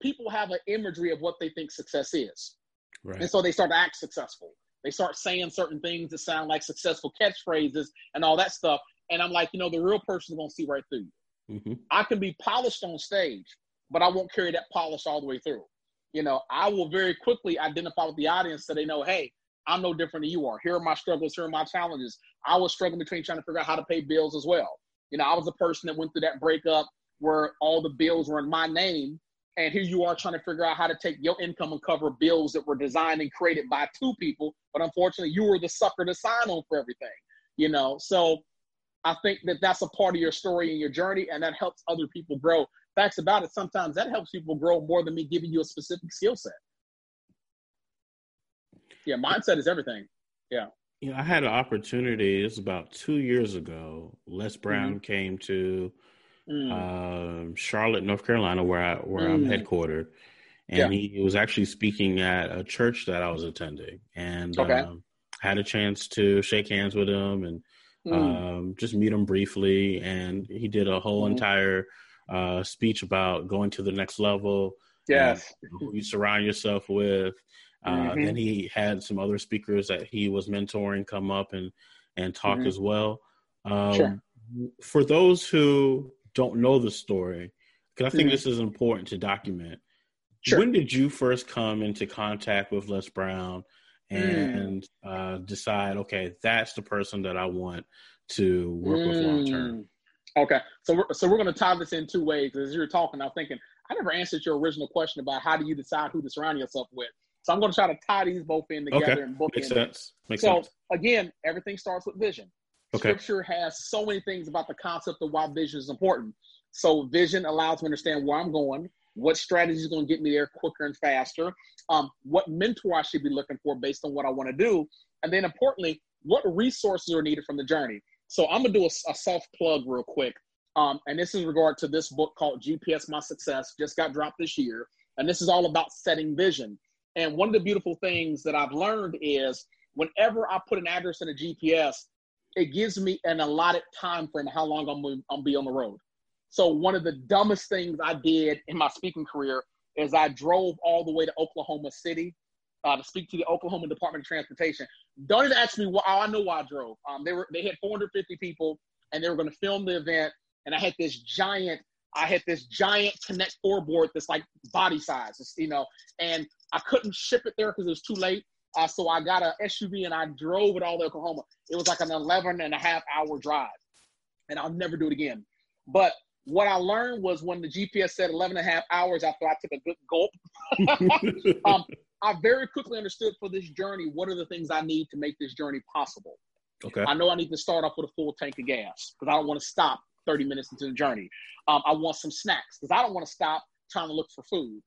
people have an imagery of what they think success is. Right. And so they start to act successful. They start saying certain things that sound like successful catchphrases and all that stuff. And I'm like, you know, the real person is going to see right through you. Mm-hmm. I can be polished on stage, but I won't carry that polish all the way through. You know, I will very quickly identify with the audience so they know, hey, I'm no different than you are. Here are my struggles. Here are my challenges. I was struggling between trying to figure out how to pay bills as well. You know, I was a person that went through that breakup where all the bills were in my name. And here you are trying to figure out how to take your income and cover bills that were designed and created by two people. But unfortunately, you were the sucker to sign on for everything. You know, so I think that that's a part of your story and your journey, and that helps other people grow. Facts about it, sometimes that helps people grow more than me giving you a specific skill set. Yeah, mindset is everything. Yeah. You know, I had an opportunity. It's about two years ago. Les Brown mm-hmm. came to mm. um, Charlotte, North Carolina, where I where mm. I'm headquartered, and yeah. he was actually speaking at a church that I was attending, and okay. um, had a chance to shake hands with him and mm. um, just meet him briefly. And he did a whole mm. entire uh, speech about going to the next level. Yes. Who you surround yourself with. Uh, mm-hmm. Then he had some other speakers that he was mentoring come up and and talk mm-hmm. as well. Um, sure. For those who don't know the story, because I think mm-hmm. this is important to document. Sure. When did you first come into contact with Les Brown Mm. and mm. uh, decide, okay, that's the person that I want to work mm. with long term. Okay, so we're, so we're going to tie this in two ways. As you're talking, I'm thinking I never answered your original question about how do you decide who to surround yourself with. So I'm going to try to tie these both in together okay. and book Makes sense. Makes sense. so sense. again, everything starts with vision. Okay. Scripture has so many things about the concept of why vision is important. So vision allows me to understand where I'm going, what strategy is going to get me there quicker and faster, um, what mentor I should be looking for based on what I want to do, and then importantly, what resources are needed from the journey. So I'm gonna do a, a soft plug real quick, um, and this is in regard to this book called GPS My Success, just got dropped this year, and this is all about setting vision. And one of the beautiful things that I've learned is whenever I put an address in a GPS, it gives me an allotted time frame how long I'm gonna, I'm be on the road. So one of the dumbest things I did in my speaking career is I drove all the way to Oklahoma City uh, to speak to the Oklahoma Department of Transportation. Don't even ask me why. I know why I drove. Um, they were they had 450 people, and they were going to film the event. And I had this giant, I had this giant Connect Four board that's like body size, you know, and I couldn't ship it there because it was too late. Uh, so I got an SUV and I drove it all to Oklahoma. It was like an 11 and a half hour drive, and I'll never do it again. But What I learned was when the GPS said 11 and a half hours after I took a good gulp, um, I very quickly understood for this journey what are the things I need to make this journey possible. Okay. I know I need to start off with a full tank of gas because I don't want to stop 30 minutes into the journey. Um, I want some snacks because I don't want to stop trying to look for food.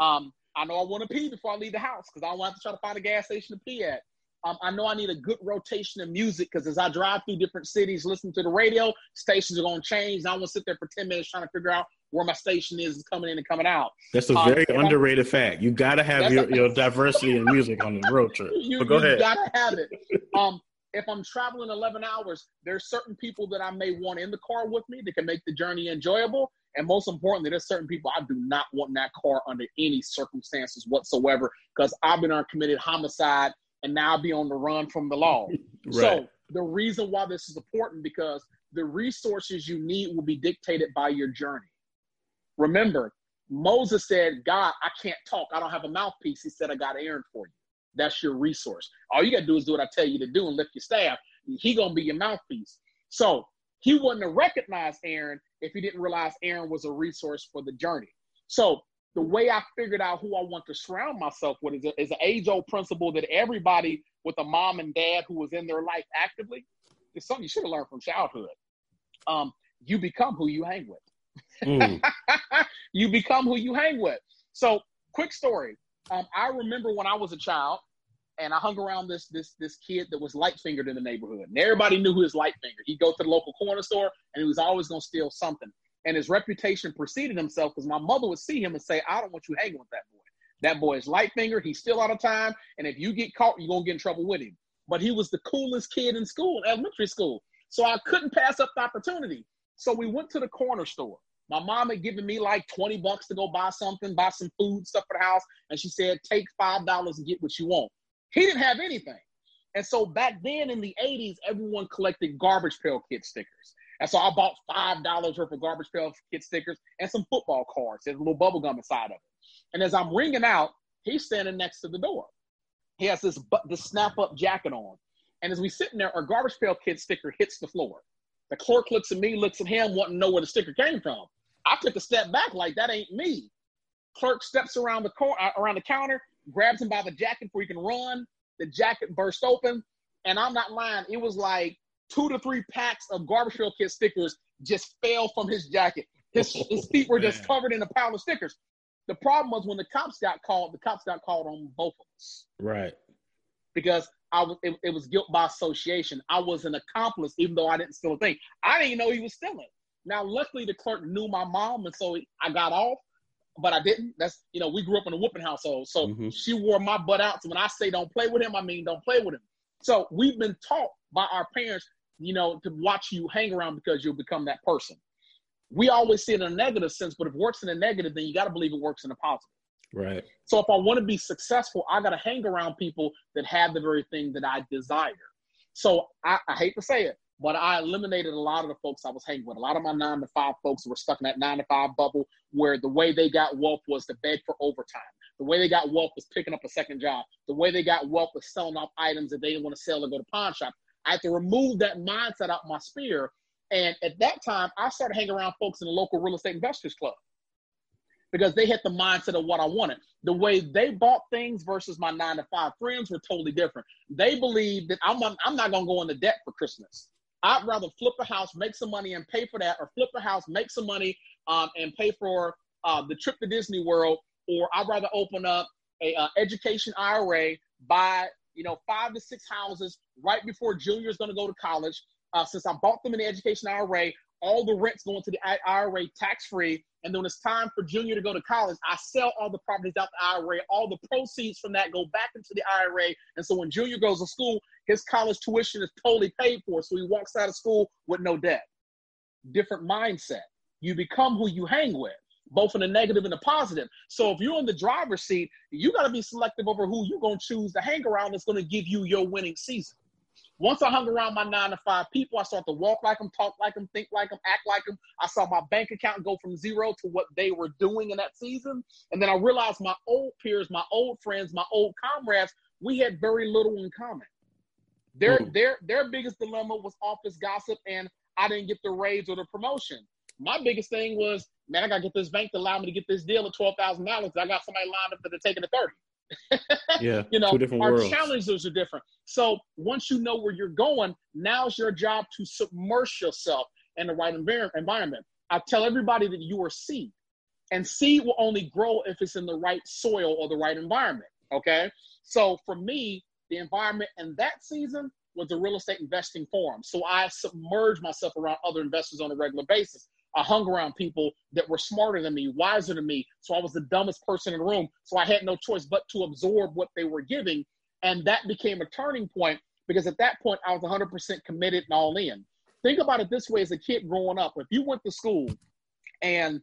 Um, I know I want to pee before I leave the house because I don't want to try to find a gas station to pee at. Um, I know I need a good rotation of music because as I drive through different cities, listening to the radio, stations are going to change. I want to sit there for 10 minutes trying to figure out where my station is is coming in and coming out. That's a um, very underrated I, fact. You got to have your, a, your diversity in music on the road trip. You, but go you ahead. got to have it. Um, if I'm traveling 11 hours, there's certain people that I may want in the car with me that can make the journey enjoyable. And most importantly, there's certain people I do not want in that car under any circumstances whatsoever because I've been on committed homicide and now I'll be on the run from the law. right. So the reason why this is important because the resources you need will be dictated by your journey. Remember, Moses said, God, I can't talk. I don't have a mouthpiece. He said, I got Aaron for you. That's your resource. All you got to do is do what I tell you to do and lift your staff. He going to be your mouthpiece. So he wouldn't have recognized Aaron if he didn't realize Aaron was a resource for the journey. So the way I figured out who I want to surround myself with is, a, is an age old principle that everybody with a mom and dad who was in their life actively is something you should have learned from childhood. Um, you become who you hang with. Mm. you become who you hang with. So, quick story. Um, I remember when I was a child, and I hung around this this this kid that was light fingered in the neighborhood, and everybody knew who his light fingered. He'd go to the local corner store, and he was always going to steal something and his reputation preceded himself because my mother would see him and say, I don't want you hanging with that boy. That boy is light finger. He's still out of time. And if you get caught, you're to get in trouble with him. But he was the coolest kid in school, elementary school. So I couldn't pass up the opportunity. So we went to the corner store. My mom had given me like 20 bucks to go buy something, buy some food, stuff for the house. And she said, take $5 and get what you want. He didn't have anything. And so back then in the 80s, everyone collected garbage pail kid stickers. And so I bought five dollars worth of garbage pail kid stickers and some football cards. There's a little bubble gum inside of it. And as I'm ringing out, he's standing next to the door. He has this this snap up jacket on. And as we sitting there, our garbage pail kid sticker hits the floor. The clerk looks at me, looks at him, wanting to know where the sticker came from. I took a step back, like that ain't me. Clerk steps around the cor- uh, around the counter, grabs him by the jacket before he can run. The jacket burst open, and I'm not lying. It was like two to three packs of garbage pail kid stickers just fell from his jacket. His, his feet were just covered in a pile of stickers. The problem was when the cops got called, the cops got called on both of us. Right. Because I was it, it was guilt by association. I was an accomplice, even though I didn't steal a thing. I didn't know he was stealing. Now, luckily, the clerk knew my mom, and so I got off. But I didn't. That's you know, we grew up in a whooping household, so mm-hmm. she wore my butt out. So when I say don't play with him, I mean don't play with him. So we've been taught by our parents you know, to watch you hang around because you'll become that person. We always see it in a negative sense, but if it works in a negative, then you got to believe it works in a positive. Right. So if I want to be successful, I got to hang around people that have the very thing that I desire. So I, I, hate to say it, but I eliminated a lot of the folks I was hanging with. A lot of my nine to five folks were stuck in that nine to five bubble where the way they got wealth was to beg for overtime. The way they got wealth was picking up a second job. The way they got wealth was selling off items that they didn't want to sell and go to pawn shop. I had to remove that mindset out my sphere. And at that time, I started hanging around folks in the local real estate investors club because they had the mindset of what I wanted. The way they bought things versus my nine to five friends were totally different. They believed that I'm, I'm not going to go into debt for Christmas. I'd rather flip a house, make some money, and pay for that, or flip a house, make some money, um, and pay for uh, the trip to Disney World, or I'd rather open up a uh, education IRA, buy you know, five to six houses right before Junior is going to go to college. Uh, since I bought them in the education IRA, all the rent's going to the IRA tax free. And then when it's time for Junior to go to college, I sell all the properties out the IRA. All the proceeds from that go back into the IRA. And so when Junior goes to school, his college tuition is totally paid for. So he walks out of school with no debt. Different mindset. You become who you hang with both in the negative and the positive. So if you're in the driver's seat, you got to be selective over who you're going to choose to hang around that's going to give you your winning season. Once I hung around my nine to five people, I started to walk like them, talk like them, think like them, act like them. I saw my bank account go from zero to what they were doing in that season. And then I realized my old peers, my old friends, my old comrades, we had very little in common. Their, mm. their, their biggest dilemma was office gossip and I didn't get the raise or the promotion. My biggest thing was, man, I got to get this bank to allow me to get this deal at twelve thousand dollars. I got somebody lined up that they're taking a thirty. Yeah, you know, two different our worlds. challenges are different. So once you know where you're going, now's your job to submerge yourself in the right environment. I tell everybody that you are seed, and seed will only grow if it's in the right soil or the right environment. Okay, so for me, the environment in that season was a real estate investing forum. So I submerged myself around other investors on a regular basis. I hung around people that were smarter than me, wiser than me. So I was the dumbest person in the room. So I had no choice but to absorb what they were giving. And that became a turning point because at that point I was 100% committed and all in. Think about it this way as a kid growing up. If you went to school and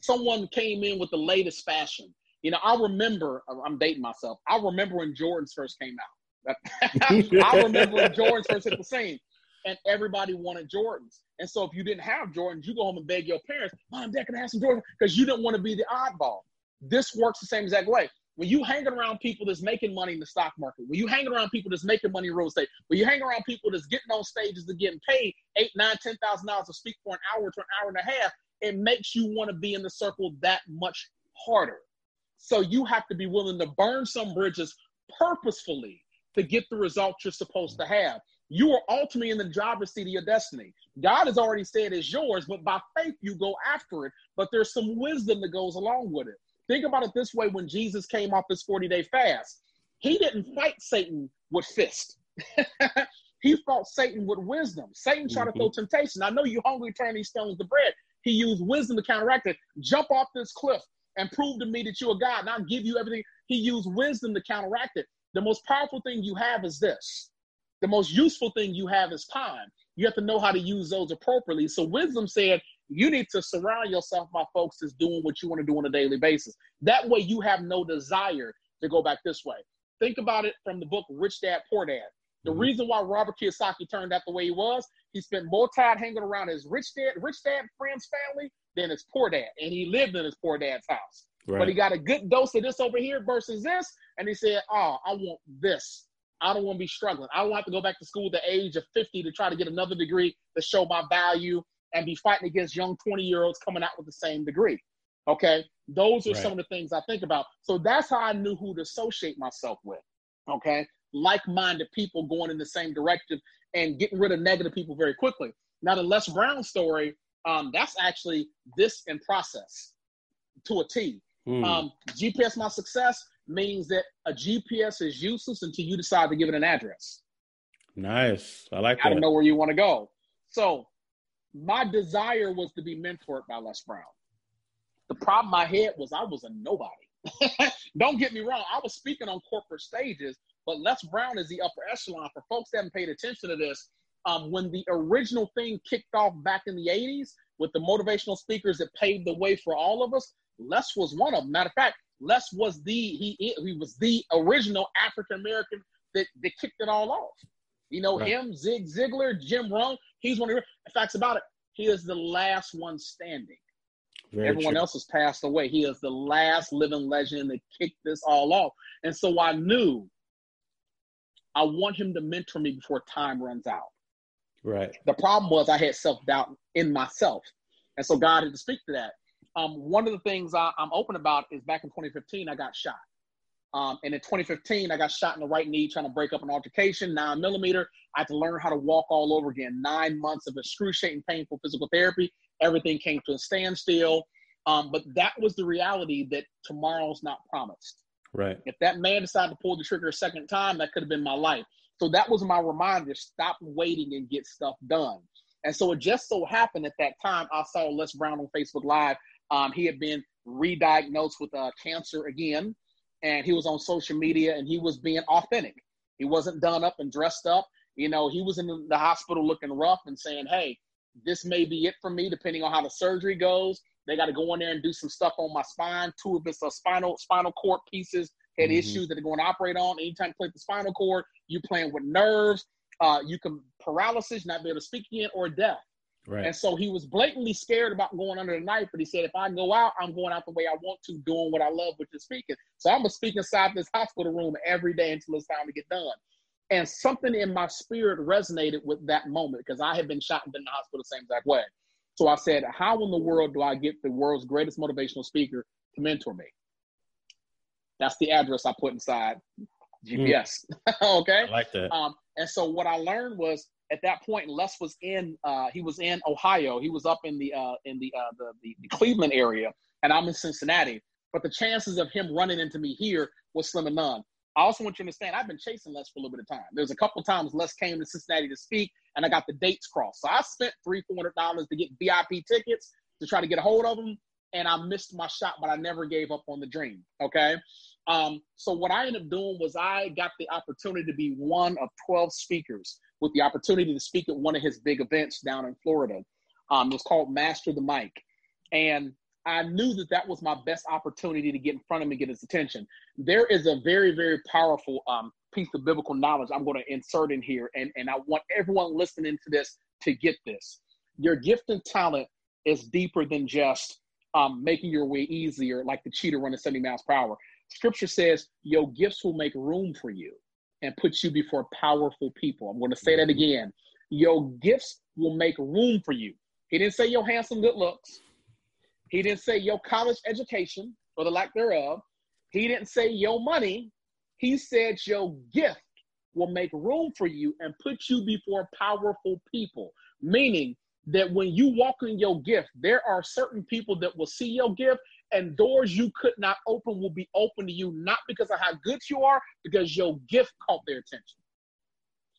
someone came in with the latest fashion, you know, I remember, I'm dating myself, I remember when Jordans first came out. I remember when Jordans first hit the scene and everybody wanted Jordans. And so if you didn't have Jordans, you go home and beg your parents, Mom, Dad, can I have some Jordans? Because you didn't want to be the oddball. This works the same exact way. When you hanging around people that's making money in the stock market, when you hanging around people that's making money in real estate, when you hang around people that's getting on stages and getting paid eight, nine, ten thousand dollars to speak for an hour to an hour and a half, it makes you want to be in the circle that much harder. So you have to be willing to burn some bridges purposefully to get the results you're supposed to have. You are ultimately in the driver's seat of your destiny. God has already said it's yours, but by faith you go after it. But there's some wisdom that goes along with it. Think about it this way when Jesus came off his 40 day fast, he didn't fight Satan with fist. he fought Satan with wisdom. Satan tried mm-hmm. to throw temptation. I know you hungry, turn these stones to bread. He used wisdom to counteract it. Jump off this cliff and prove to me that you're God, and I'll give you everything. He used wisdom to counteract it. The most powerful thing you have is this the most useful thing you have is time. You have to know how to use those appropriately. So wisdom said you need to surround yourself by folks that's doing what you want to do on a daily basis. That way you have no desire to go back this way. Think about it from the book Rich Dad Poor Dad. The mm-hmm. reason why Robert Kiyosaki turned out the way he was, he spent more time hanging around his rich dad, rich dad friends family than his poor dad, and he lived in his poor dad's house. Right. But he got a good dose of this over here versus this, and he said, "Oh, I want this." I don't want to be struggling. I don't have to go back to school at the age of 50 to try to get another degree to show my value and be fighting against young 20 year olds coming out with the same degree. Okay. Those are right. some of the things I think about. So that's how I knew who to associate myself with. Okay. Like minded people going in the same direction and getting rid of negative people very quickly. Now, the Les Brown story, um, that's actually this in process to a T. Mm. Um, GPS My Success, means that a GPS is useless until you decide to give it an address. Nice. I like that. I don't know where you want to go. So my desire was to be mentored by Les Brown. The problem I had was I was a nobody. don't get me wrong. I was speaking on corporate stages, but Les Brown is the upper echelon. For folks that haven't paid attention to this, um, when the original thing kicked off back in the 80s with the motivational speakers that paved the way for all of us, Les was one of them. Matter of fact, Les was the he he was the original African American that, that kicked it all off. You know right. him, Zig Ziglar, Jim Rohn. He's one of the facts about it. He is the last one standing. Very Everyone true. else has passed away. He is the last living legend that kicked this all off. And so I knew I want him to mentor me before time runs out. Right. The problem was I had self doubt in myself. And so God had to speak to that um, one of the things I, am open about is back in 2015, I got shot. Um, and in 2015, I got shot in the right knee trying to break up an altercation, nine millimeter. I had to learn how to walk all over again. Nine months of excruciating, painful physical therapy. Everything came to a standstill. Um, but that was the reality that tomorrow's not promised. Right. If that man decided to pull the trigger a second time, that could have been my life. So that was my reminder: stop waiting and get stuff done. And so it just so happened at that time, I saw Les Brown on Facebook Live um, he had been re-diagnosed with uh, cancer again, and he was on social media and he was being authentic. He wasn't done up and dressed up. You know, he was in the hospital looking rough and saying, "Hey, this may be it for me, depending on how the surgery goes. They got to go in there and do some stuff on my spine. Two of his uh, spinal spinal cord pieces had mm-hmm. issues that they're going to operate on. Anytime you play the spinal cord, you playing with nerves. Uh, you can paralysis, not be able to speak again, or death. Right. And so he was blatantly scared about going under the knife, but he said, if I go out, I'm going out the way I want to, doing what I love, which is speaking. So I'm going to speak inside this hospital room every day until it's time to get done. And something in my spirit resonated with that moment because I had been shot and been in the hospital the same exact way. So I said, how in the world do I get the world's greatest motivational speaker to mentor me? That's the address I put inside GPS. Mm. okay. I like that. Um, and so what I learned was at that point, Les was in uh, he was in Ohio. He was up in the uh, in the, uh, the, the the Cleveland area, and I'm in Cincinnati. But the chances of him running into me here was slim and none. I also want you to understand I've been chasing Les for a little bit of time. There's a couple times Les came to Cincinnati to speak, and I got the dates crossed. So I spent three, four hundred dollars to get VIP tickets to try to get a hold of him, and I missed my shot, but I never gave up on the dream. Okay. Um, so what I ended up doing was I got the opportunity to be one of 12 speakers with the opportunity to speak at one of his big events down in Florida. Um, it was called Master the Mic. And I knew that that was my best opportunity to get in front of him and get his attention. There is a very, very powerful um, piece of biblical knowledge I'm going to insert in here, and, and I want everyone listening to this to get this. Your gift and talent is deeper than just um, making your way easier, like the cheetah running 70 miles per hour. Scripture says your gifts will make room for you and put you before powerful people. I'm going to say that mm-hmm. again. Your gifts will make room for you. He didn't say your handsome good looks. He didn't say your college education or the lack thereof. He didn't say your money. He said your gift will make room for you and put you before powerful people. Meaning that when you walk in your gift, there are certain people that will see your gift and doors you could not open will be open to you, not because of how good you are, because your gift caught their attention.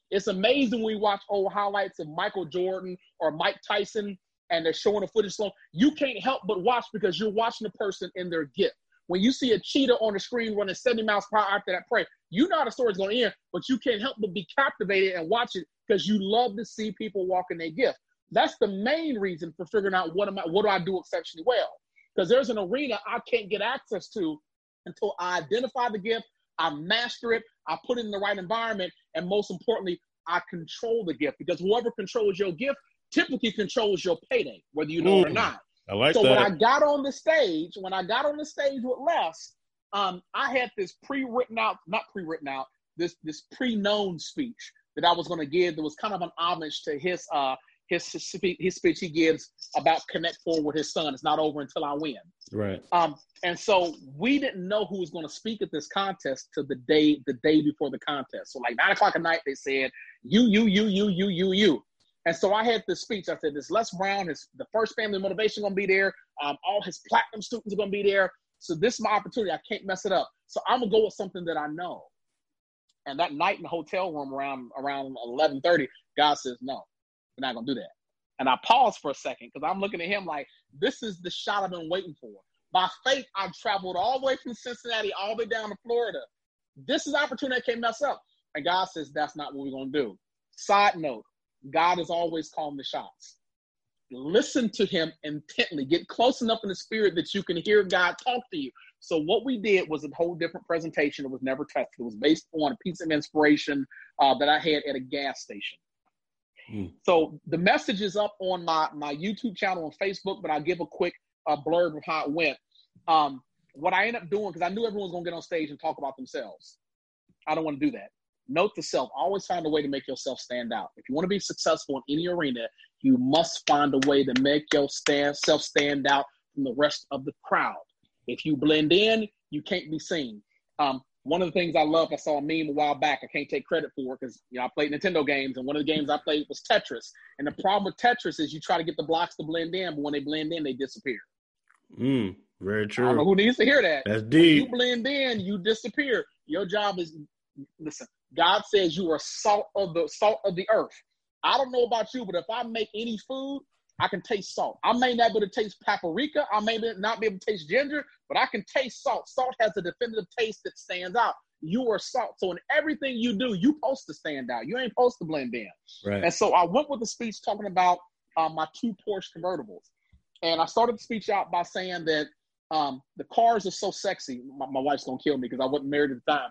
It's amazing when we watch old highlights of Michael Jordan or Mike Tyson and they're showing the footage slow. You can't help but watch because you're watching the person in their gift. When you see a cheetah on the screen running 70 miles per hour after that prey, you know how the story's going to end, but you can't help but be captivated and watch it because you love to see people walk in their gift. That's the main reason for figuring out what am I, what do I do exceptionally well because there's an arena I can't get access to until I identify the gift, I master it, I put it in the right environment, and most importantly, I control the gift because whoever controls your gift typically controls your payday, whether you know mm, it or not. I like so that. when I got on the stage, when I got on the stage with Les, um, I had this pre-written out, not pre-written out, this this pre-known speech that I was going to give that was kind of an homage to his uh his, his speech he gives about connect four with his son. It's not over until I win. Right. Um, and so we didn't know who was going to speak at this contest to the day the day before the contest. So like nine o'clock at night, they said you you you you you you you. And so I had this speech. I said, "This Les Brown is the first family motivation going to be there. Um, all his platinum students are going to be there. So this is my opportunity. I can't mess it up. So I'm gonna go with something that I know." And that night in the hotel room around around 11:30, God says, "No, we're not gonna do that. And I paused for a second because I'm looking at him like, this is the shot I've been waiting for. By faith, I've traveled all the way from Cincinnati all the way down to Florida. This is opportunity that can't mess up. And God says, that's not what we're gonna do. Side note, God is always calling the shots. Listen to him intently. Get close enough in the spirit that you can hear God talk to you. So what we did was a whole different presentation. It was never tested. It was based on a piece of inspiration uh, that I had at a gas station. Mm. So the message is up on my my YouTube channel on Facebook, but I'll give a quick uh, blurb of how it went. Um, what I end up doing because I knew everyone's gonna get on stage and talk about themselves. I don't want to do that. Note to self: always find a way to make yourself stand out. If you want to be successful in any arena, you must find a way to make yourself stand out from the rest of the crowd. If you blend in, you can't be seen. Um, one of the things I love, I saw a meme a while back. I can't take credit for because you know I played Nintendo games, and one of the games I played was Tetris. And the problem with Tetris is you try to get the blocks to blend in, but when they blend in, they disappear. Mm, very true. I don't know who needs to hear that. That's deep. When you blend in, you disappear. Your job is listen. God says you are salt of the salt of the earth. I don't know about you, but if I make any food, I can taste salt. I may not be able to taste paprika. I may not be able to taste ginger, but I can taste salt. Salt has a definitive taste that stands out. You are salt. So in everything you do, you supposed to stand out. You ain't supposed to blend in. Right. And so I went with the speech talking about um, my two Porsche convertibles. And I started the speech out by saying that um, the cars are so sexy. My, my wife's gonna kill me because I wasn't married at the time.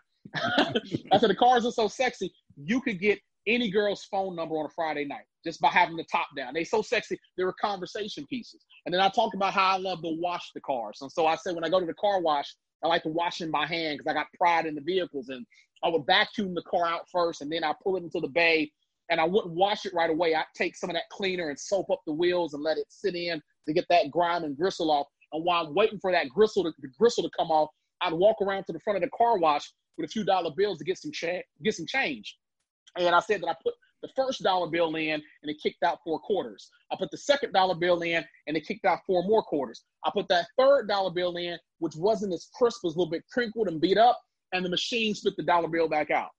I said the cars are so sexy. You could get any girl's phone number on a Friday night just by having the top down. They so sexy. They were conversation pieces. And then I talked about how I love to wash the cars. And so I said when I go to the car wash, I like to wash in by hand because I got pride in the vehicles. And I would vacuum the car out first, and then I pull it into the bay, and I wouldn't wash it right away. I'd take some of that cleaner and soap up the wheels and let it sit in to get that grime and gristle off. And while I'm waiting for that gristle to, gristle to come off, I'd walk around to the front of the car wash with a few dollar bills to get some cha- get some change. And I said that I put the first dollar bill in and it kicked out four quarters. I put the second dollar bill in and it kicked out four more quarters. I put that third dollar bill in, which wasn't as crisp, was a little bit crinkled and beat up, and the machine spit the dollar bill back out.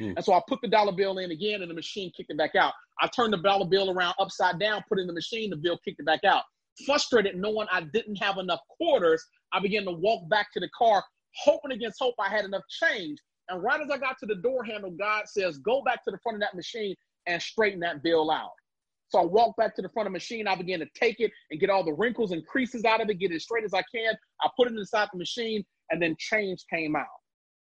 Mm. And so I put the dollar bill in again and the machine kicked it back out. I turned the dollar bill around upside down, put it in the machine, the bill kicked it back out. Frustrated knowing I didn't have enough quarters, I began to walk back to the car, hoping against hope I had enough change. And right as I got to the door handle, God says, Go back to the front of that machine and straighten that bill out. So I walked back to the front of the machine. I began to take it and get all the wrinkles and creases out of it, get it as straight as I can. I put it inside the machine, and then change came out.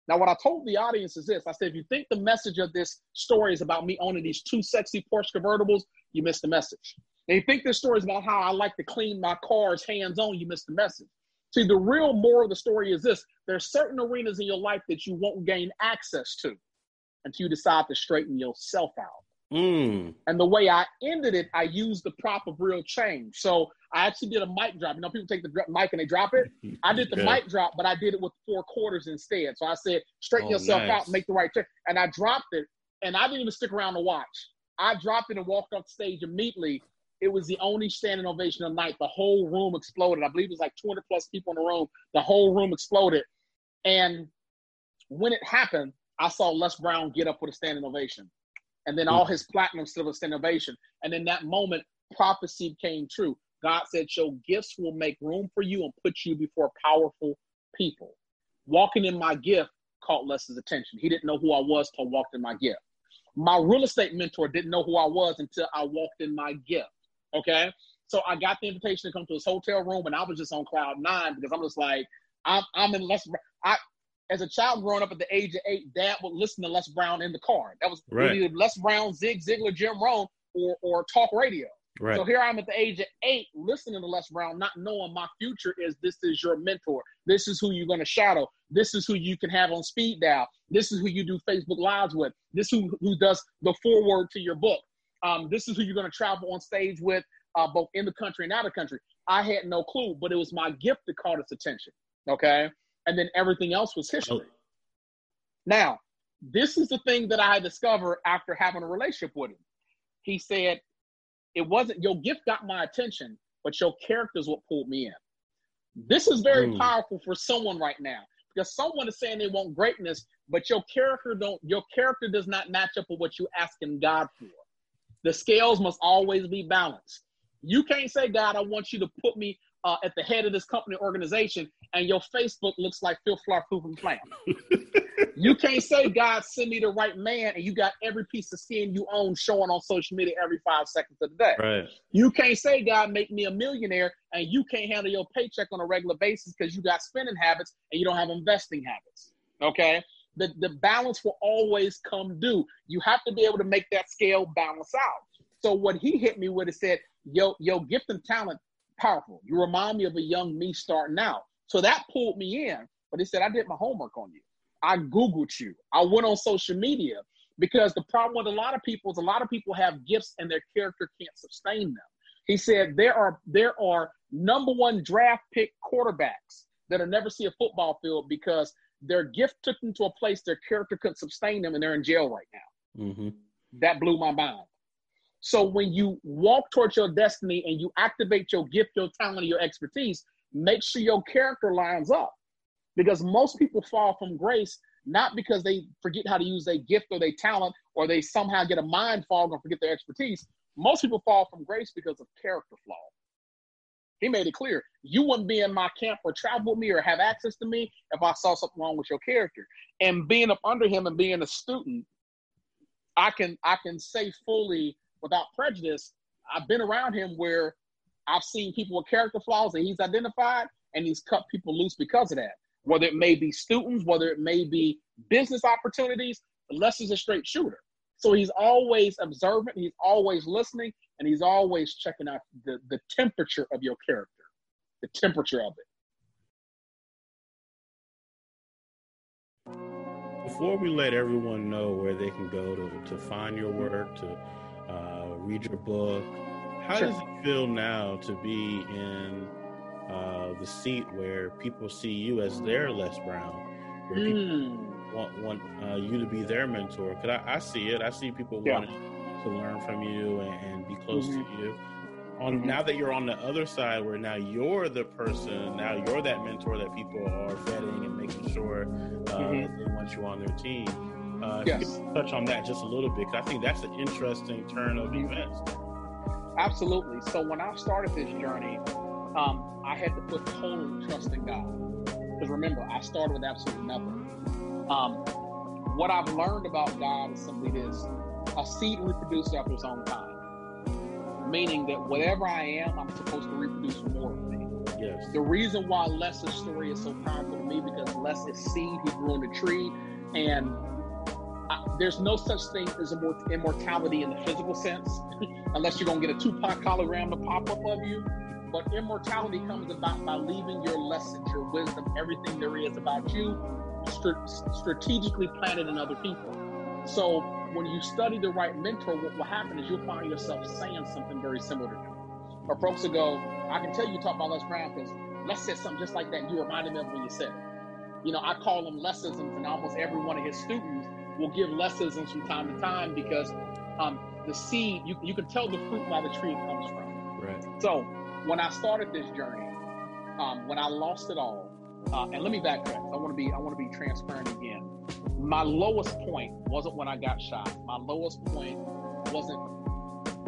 Now, what I told the audience is this I said, if you think the message of this story is about me owning these two sexy Porsche convertibles, you missed the message. And you think this story is about how I like to clean my cars hands on, you missed the message. See, the real moral of the story is this there's certain arenas in your life that you won't gain access to until you decide to straighten yourself out. Mm. And the way I ended it, I used the prop of real change. So I actually did a mic drop. You know, people take the mic and they drop it. I did the yeah. mic drop, but I did it with four quarters instead. So I said, straighten oh, yourself nice. out, make the right change. And I dropped it, and I didn't even stick around to watch. I dropped it and walked off stage immediately. It was the only standing ovation of the night. The whole room exploded. I believe it was like 200 plus people in the room. The whole room exploded. And when it happened, I saw Les Brown get up with a standing ovation and then all hmm. his platinum silver innovation. And in that moment, prophecy came true. God said, Your gifts will make room for you and put you before powerful people. Walking in my gift caught Les's attention. He didn't know who I was till I walked in my gift. My real estate mentor didn't know who I was until I walked in my gift. Okay. So I got the invitation to come to his hotel room and I was just on cloud nine because I'm just like, I'm, I'm in Les. I, as a child growing up at the age of eight, dad would listen to Les Brown in the car. That was right. either Les Brown, Zig Ziglar, Jim Rohn, or, or talk radio. Right. So here I'm at the age of eight listening to Les Brown, not knowing my future is this is your mentor. This is who you're going to shadow. This is who you can have on speed dial. This is who you do Facebook Lives with. This is who, who does the foreword to your book. Um, this is who you're going to travel on stage with, uh, both in the country and out of the country. I had no clue, but it was my gift that caught its attention. Okay and then everything else was history. Oh. Now, this is the thing that I discovered after having a relationship with him. He said, It wasn't your gift got my attention, but your character is what pulled me in. This is very mm. powerful for someone right now because someone is saying they want greatness, but your character don't your character does not match up with what you're asking God for. The scales must always be balanced. You can't say, God, I want you to put me uh, at the head of this company organization and your Facebook looks like Phil Flar Proof and Plan. you can't say, God, send me the right man, and you got every piece of skin you own showing on social media every five seconds of the day. Right. You can't say, God, make me a millionaire, and you can't handle your paycheck on a regular basis because you got spending habits and you don't have investing habits. Okay? The, the balance will always come due. You have to be able to make that scale balance out. So what he hit me with is said, yo, yo, gift and talent powerful. You remind me of a young me starting out. So that pulled me in. But he said, I did my homework on you. I Googled you. I went on social media because the problem with a lot of people is a lot of people have gifts and their character can't sustain them. He said there are there are number one draft pick quarterbacks that'll never see a football field because their gift took them to a place their character couldn't sustain them and they're in jail right now. Mm-hmm. That blew my mind. So when you walk towards your destiny and you activate your gift, your talent, your expertise, make sure your character lines up. Because most people fall from grace not because they forget how to use their gift or their talent or they somehow get a mind fog and forget their expertise. Most people fall from grace because of character flaw. He made it clear you wouldn't be in my camp or travel with me or have access to me if I saw something wrong with your character. And being up under him and being a student, I can I can say fully without prejudice, I've been around him where I've seen people with character flaws that he's identified and he's cut people loose because of that. Whether it may be students, whether it may be business opportunities, unless he's a straight shooter. So he's always observant, he's always listening, and he's always checking out the, the temperature of your character, the temperature of it. before we let everyone know where they can go to, to find your work, to uh, read your book, how sure. does it feel now to be in uh, the seat where people see you as their Les Brown, mm. Want want uh, you to be their mentor? Because I, I, see it. I see people yeah. wanting to learn from you and, and be close mm-hmm. to you. On mm-hmm. now that you're on the other side, where now you're the person, now you're that mentor that people are vetting and making sure uh, mm-hmm. they want you on their team. Uh, yes. touch on that just a little bit, because I think that's an interesting turn of mm-hmm. events. Absolutely. So when I started this journey, um, I had to put total trust in God. Because remember, I started with absolutely nothing. Um, what I've learned about God is simply this a seed reproduces after its own kind. Meaning that whatever I am, I'm supposed to reproduce more of me. Yes. The reason why Les's story is so powerful to me because Les is seed, he grew in a tree, and I, there's no such thing as immortality in the physical sense, unless you're gonna get a Tupac hologram to pop up of you. But immortality comes about by leaving your lessons, your wisdom, everything there is about you, st- strategically planted in other people. So when you study the right mentor, what will happen is you'll find yourself saying something very similar to them. Or folks will go, I can tell you talk about Les Brown because Les said something just like that. You reminded me of when you said it. You know, I call them lessons, and almost every one of his students will give lessons from time to time because um, the seed, you, you can tell the fruit by the tree it comes from. Right. So when I started this journey, um, when I lost it all, uh, and let me backtrack. I want to be I want to be transparent again. My lowest point wasn't when I got shot. My lowest point wasn't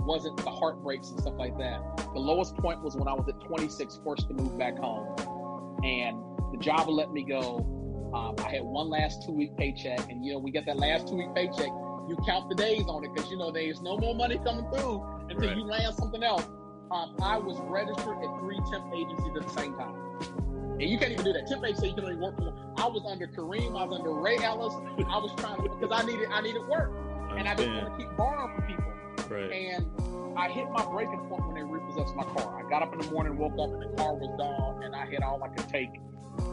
wasn't the heartbreaks and stuff like that. The lowest point was when I was at 26, forced to move back home, and the job let me go. Um, I had one last two week paycheck, and you know we get that last two week paycheck. You count the days on it because you know there's no more money coming through until right. you land something else um, I was registered at three temp agencies at the same time. And you can't even do that. Temp agency, you can only work for. I was under Karim. I was under Ray Ellis. I was trying to because I needed I needed work, and I didn't want to keep borrowing from people. Right. And I hit my breaking point when they repossessed my car. I got up in the morning, woke up, and the car was gone, and I had all I could take.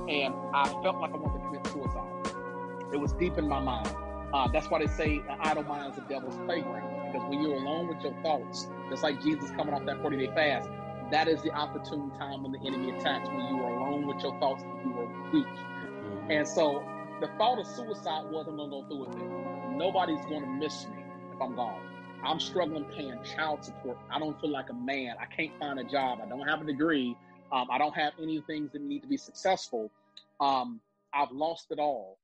And I felt like I wanted to commit suicide. It was deep in my mind. Uh, that's why they say an idle mind is the devil's playground. Because when you're alone with your thoughts, just like Jesus coming off that 40 day fast, that is the opportune time when the enemy attacks, when you are alone with your thoughts and you are weak. Mm-hmm. And so the thought of suicide wasn't going to go through with it. Nobody's going to miss me if I'm gone. I'm struggling paying child support. I don't feel like a man. I can't find a job. I don't have a degree. Um, I don't have any things that need to be successful. Um, I've lost it all.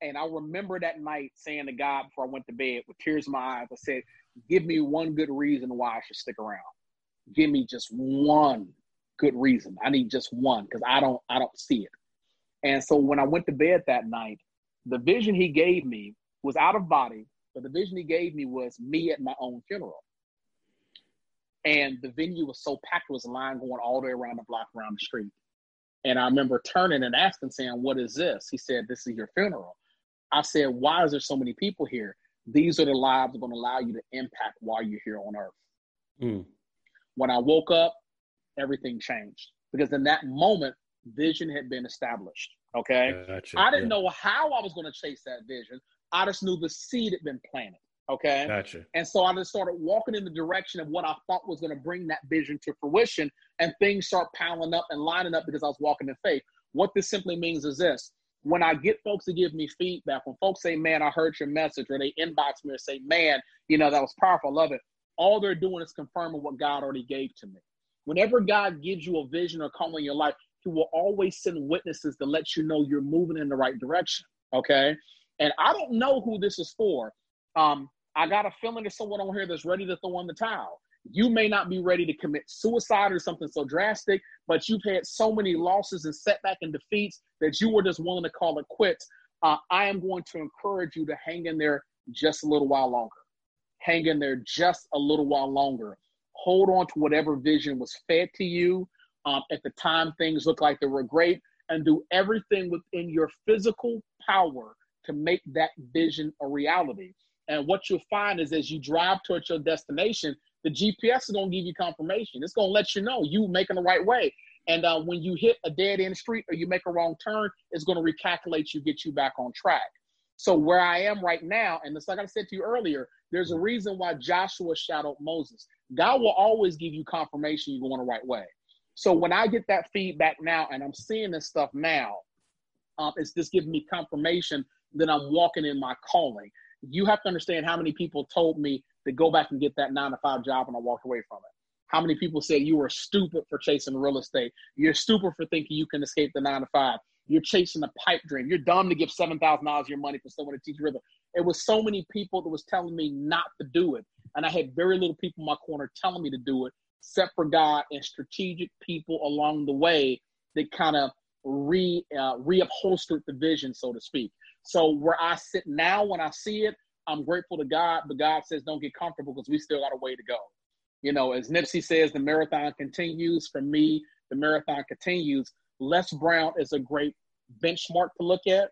And I remember that night saying to God before I went to bed with tears in my eyes, I said, give me one good reason why I should stick around. Give me just one good reason. I need just one because I don't I don't see it. And so when I went to bed that night, the vision he gave me was out of body, but the vision he gave me was me at my own funeral. And the venue was so packed, there was a line going all the way around the block, around the street. And I remember turning and asking, saying, What is this? He said, This is your funeral. I said, Why is there so many people here? these are the lives that are going to allow you to impact while you're here on earth. Mm. When I woke up, everything changed because in that moment, vision had been established. Okay. Gotcha. I didn't yeah. know how I was going to chase that vision. I just knew the seed had been planted. Okay. Gotcha. And so I just started walking in the direction of what I thought was going to bring that vision to fruition. And things start piling up and lining up because I was walking in faith. What this simply means is this when I get folks to give me feedback, when folks say, man, I heard your message, or they inbox me and say, man, you know, that was powerful, I love it, all they're doing is confirming what God already gave to me. Whenever God gives you a vision or call in your life, He will always send witnesses to let you know you're moving in the right direction. Okay. And I don't know who this is for. Um, I got a feeling there's someone on here that's ready to throw in the towel. You may not be ready to commit suicide or something so drastic, but you've had so many losses and setback and defeats that you were just willing to call it quits. Uh, I am going to encourage you to hang in there just a little while longer. Hang in there just a little while longer. Hold on to whatever vision was fed to you. Um, at the time, things look like they were great, and do everything within your physical power to make that vision a reality. And what you'll find is as you drive towards your destination, the GPS is going to give you confirmation. It's going to let you know you making the right way. And uh, when you hit a dead end street or you make a wrong turn, it's going to recalculate you, get you back on track. So where I am right now, and it's like I said to you earlier, there's a reason why Joshua shadowed Moses. God will always give you confirmation you're going the right way. So when I get that feedback now and I'm seeing this stuff now, um, it's just giving me confirmation that I'm walking in my calling. You have to understand how many people told me to go back and get that nine to five job and I walked away from it. How many people said you were stupid for chasing real estate? You're stupid for thinking you can escape the nine to five. You're chasing a pipe dream. You're dumb to give seven thousand dollars of your money for someone to teach you rhythm. It was so many people that was telling me not to do it, and I had very little people in my corner telling me to do it, except for God and strategic people along the way that kind of re uh, reupholstered the vision, so to speak. So where I sit now, when I see it, I'm grateful to God, but God says don't get comfortable because we still got a way to go. You know, as Nipsey says, the marathon continues. For me, the marathon continues. Les Brown is a great benchmark to look at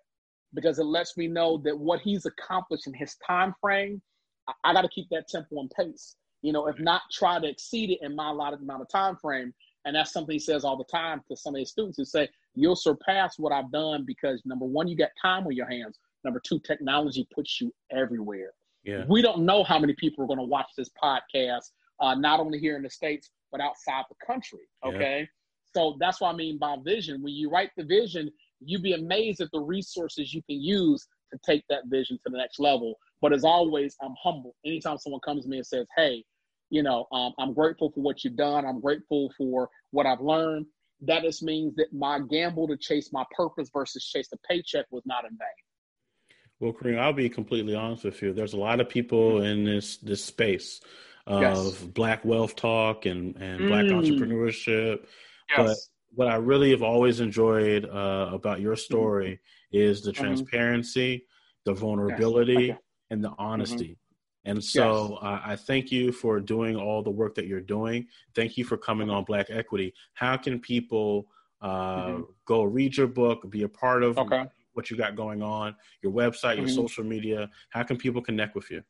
because it lets me know that what he's accomplished in his time frame, I, I got to keep that tempo and pace. You know, if not, try to exceed it in my allotted amount of time frame. And that's something he says all the time to some of his students who say, You'll surpass what I've done because number one, you got time on your hands. Number two, technology puts you everywhere. Yeah. We don't know how many people are going to watch this podcast, uh, not only here in the States, but outside the country. Okay. Yeah. So that's what I mean by vision. When you write the vision, you'd be amazed at the resources you can use to take that vision to the next level. But as always, I'm humble. Anytime someone comes to me and says, Hey, you know, um, I'm grateful for what you've done. I'm grateful for what I've learned. That just means that my gamble to chase my purpose versus chase the paycheck was not in vain. Well, Karim, I'll be completely honest with you. There's a lot of people in this this space of yes. black wealth talk and and black mm. entrepreneurship. Yes. What I really have always enjoyed uh, about your mm-hmm. story mm-hmm. is the mm-hmm. transparency, the vulnerability, okay. and the honesty. Mm-hmm. And so yes. uh, I thank you for doing all the work that you're doing. Thank you for coming on Black Equity. How can people uh, mm-hmm. go read your book, be a part of okay. what you got going on, your website, your mm-hmm. social media? How can people connect with you?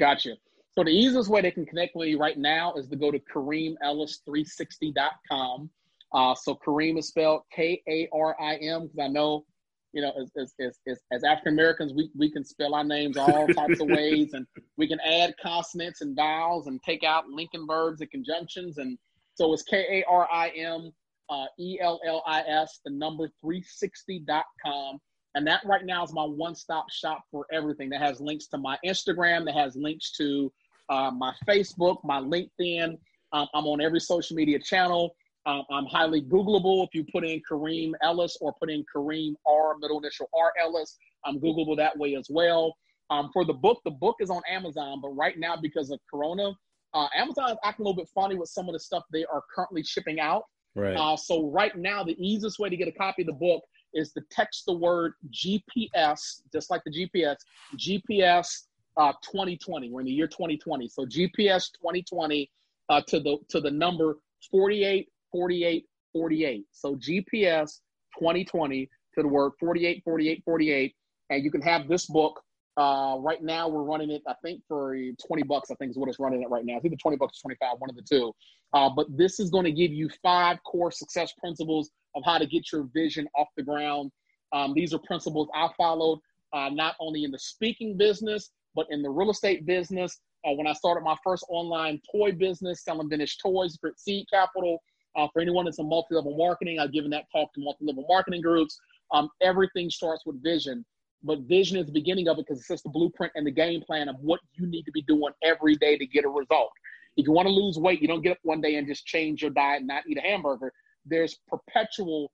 Gotcha. So the easiest way they can connect with you right now is to go to KarimEllis360.com. Uh, so Karim is spelled K A R I M because I know you know, as as as, as African Americans, we, we can spell our names all types of ways, and we can add consonants and vowels and take out linking verbs and conjunctions, and so it's K A R I M uh, E L L I S, the number 360.com. And that right now is my one stop shop for everything. That has links to my Instagram, that has links to uh, my Facebook, my LinkedIn. Um, I'm on every social media channel. Um, I'm highly Googleable. If you put in Karim Ellis or put in Karim R, middle initial R Ellis, I'm Googleable that way as well. Um, for the book, the book is on Amazon, but right now because of Corona, uh, Amazon is acting a little bit funny with some of the stuff they are currently shipping out. Right. Uh, so right now, the easiest way to get a copy of the book is to text the word GPS, just like the GPS, GPS uh, 2020. We're in the year 2020, so GPS 2020 uh, to the to the number 48 48 48. So GPS 2020 to the word 48 48 48. And you can have this book. Uh, right now, we're running it, I think, for 20 bucks, I think is what it's running at right now. It's either 20 bucks or 25, one of the two. Uh, but this is going to give you five core success principles of how to get your vision off the ground. Um, these are principles I followed uh, not only in the speaking business, but in the real estate business. Uh, when I started my first online toy business, selling vintage toys for Seed Capital, uh, for anyone that's in multi-level marketing, I've given that talk to multi-level marketing groups. Um, everything starts with vision, but vision is the beginning of it because it's just the blueprint and the game plan of what you need to be doing every day to get a result. If you want to lose weight, you don't get up one day and just change your diet and not eat a hamburger. There's perpetual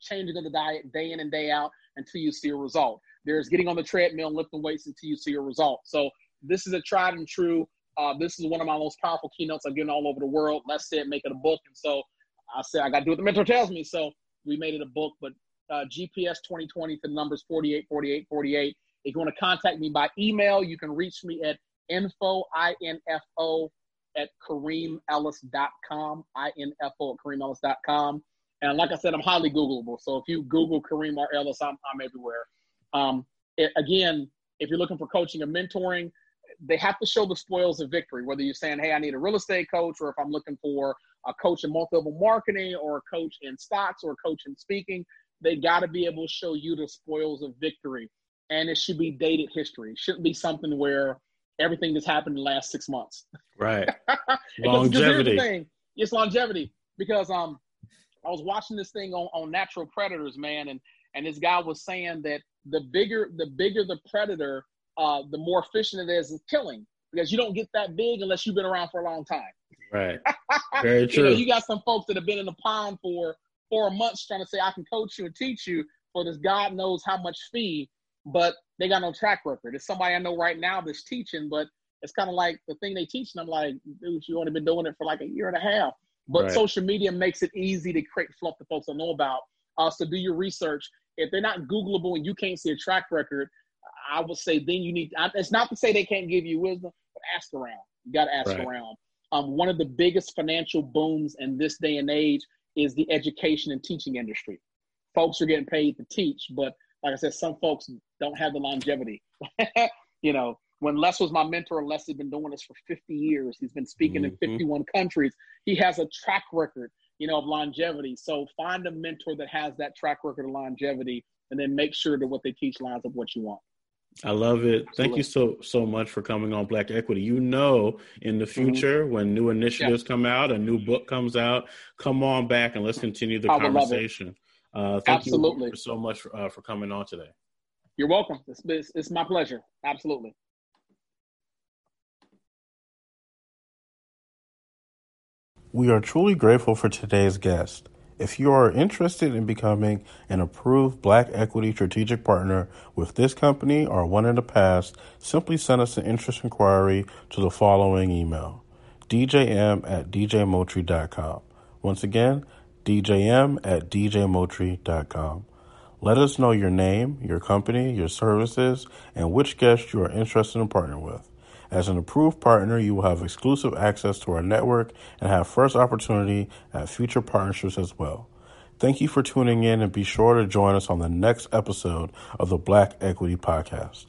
changing of the diet day in and day out until you see a result. There's getting on the treadmill and lifting weights until you see a result. So this is a tried and true. Uh, this is one of my most powerful keynotes I've given all over the world. Let's say it, make it a book. And so I said I got to do what the mentor tells me. So we made it a book, but uh, GPS 2020 to the numbers 48, 48, 48. If you want to contact me by email, you can reach me at info, I-N-F-O, at KarimEllis.com, I-N-F-O at KarimEllis.com. And like I said, I'm highly Googleable. So if you Google Karim R. Ellis, I'm, I'm everywhere. Um, it, again, if you're looking for coaching and mentoring, they have to show the spoils of victory, whether you're saying, hey, I need a real estate coach, or if I'm looking for a coach in multi-level marketing or a coach in stocks or a coach in speaking, they got to be able to show you the spoils of victory. and it should be dated history. It shouldn't be something where everything that's happened in the last six months. Right. longevity. Thing, it's longevity because um I was watching this thing on, on natural predators, man, and and this guy was saying that the bigger the bigger the predator, uh, the more efficient it is in killing because you don't get that big unless you've been around for a long time. Right. Very true. you, know, you got some folks that have been in the pond for four months trying to say I can coach you and teach you for this God knows how much fee, but they got no track record. It's somebody I know right now that's teaching, but it's kind of like the thing they teach, and I'm like, dude, you only been doing it for like a year and a half. But right. social media makes it easy to create fluff that folks don't know about. Uh, so do your research. If they're not Googleable and you can't see a track record, I would say then you need. It's not to say they can't give you wisdom, but ask around. You got to ask right. around. Um, one of the biggest financial booms in this day and age is the education and teaching industry. Folks are getting paid to teach, but like I said, some folks don't have the longevity. you know, when Les was my mentor, Les has been doing this for 50 years. He's been speaking mm-hmm. in 51 countries. He has a track record, you know, of longevity. So find a mentor that has that track record of longevity and then make sure that what they teach lines up what you want. I love it. Absolutely. Thank you so so much for coming on Black Equity. You know, in the mm-hmm. future mm-hmm. when new initiatives yeah. come out, a new book comes out, come on back and let's continue the I conversation. Uh, thank Absolutely. you so much for, uh, for coming on today. You're welcome. It's, it's, it's my pleasure. Absolutely. We are truly grateful for today's guest. If you are interested in becoming an approved Black Equity Strategic Partner with this company or one in the past, simply send us an interest inquiry to the following email djm at djmoultrie.com. Once again, djm at djmoultrie.com. Let us know your name, your company, your services, and which guest you are interested in partnering with. As an approved partner, you will have exclusive access to our network and have first opportunity at future partnerships as well. Thank you for tuning in and be sure to join us on the next episode of the Black Equity Podcast.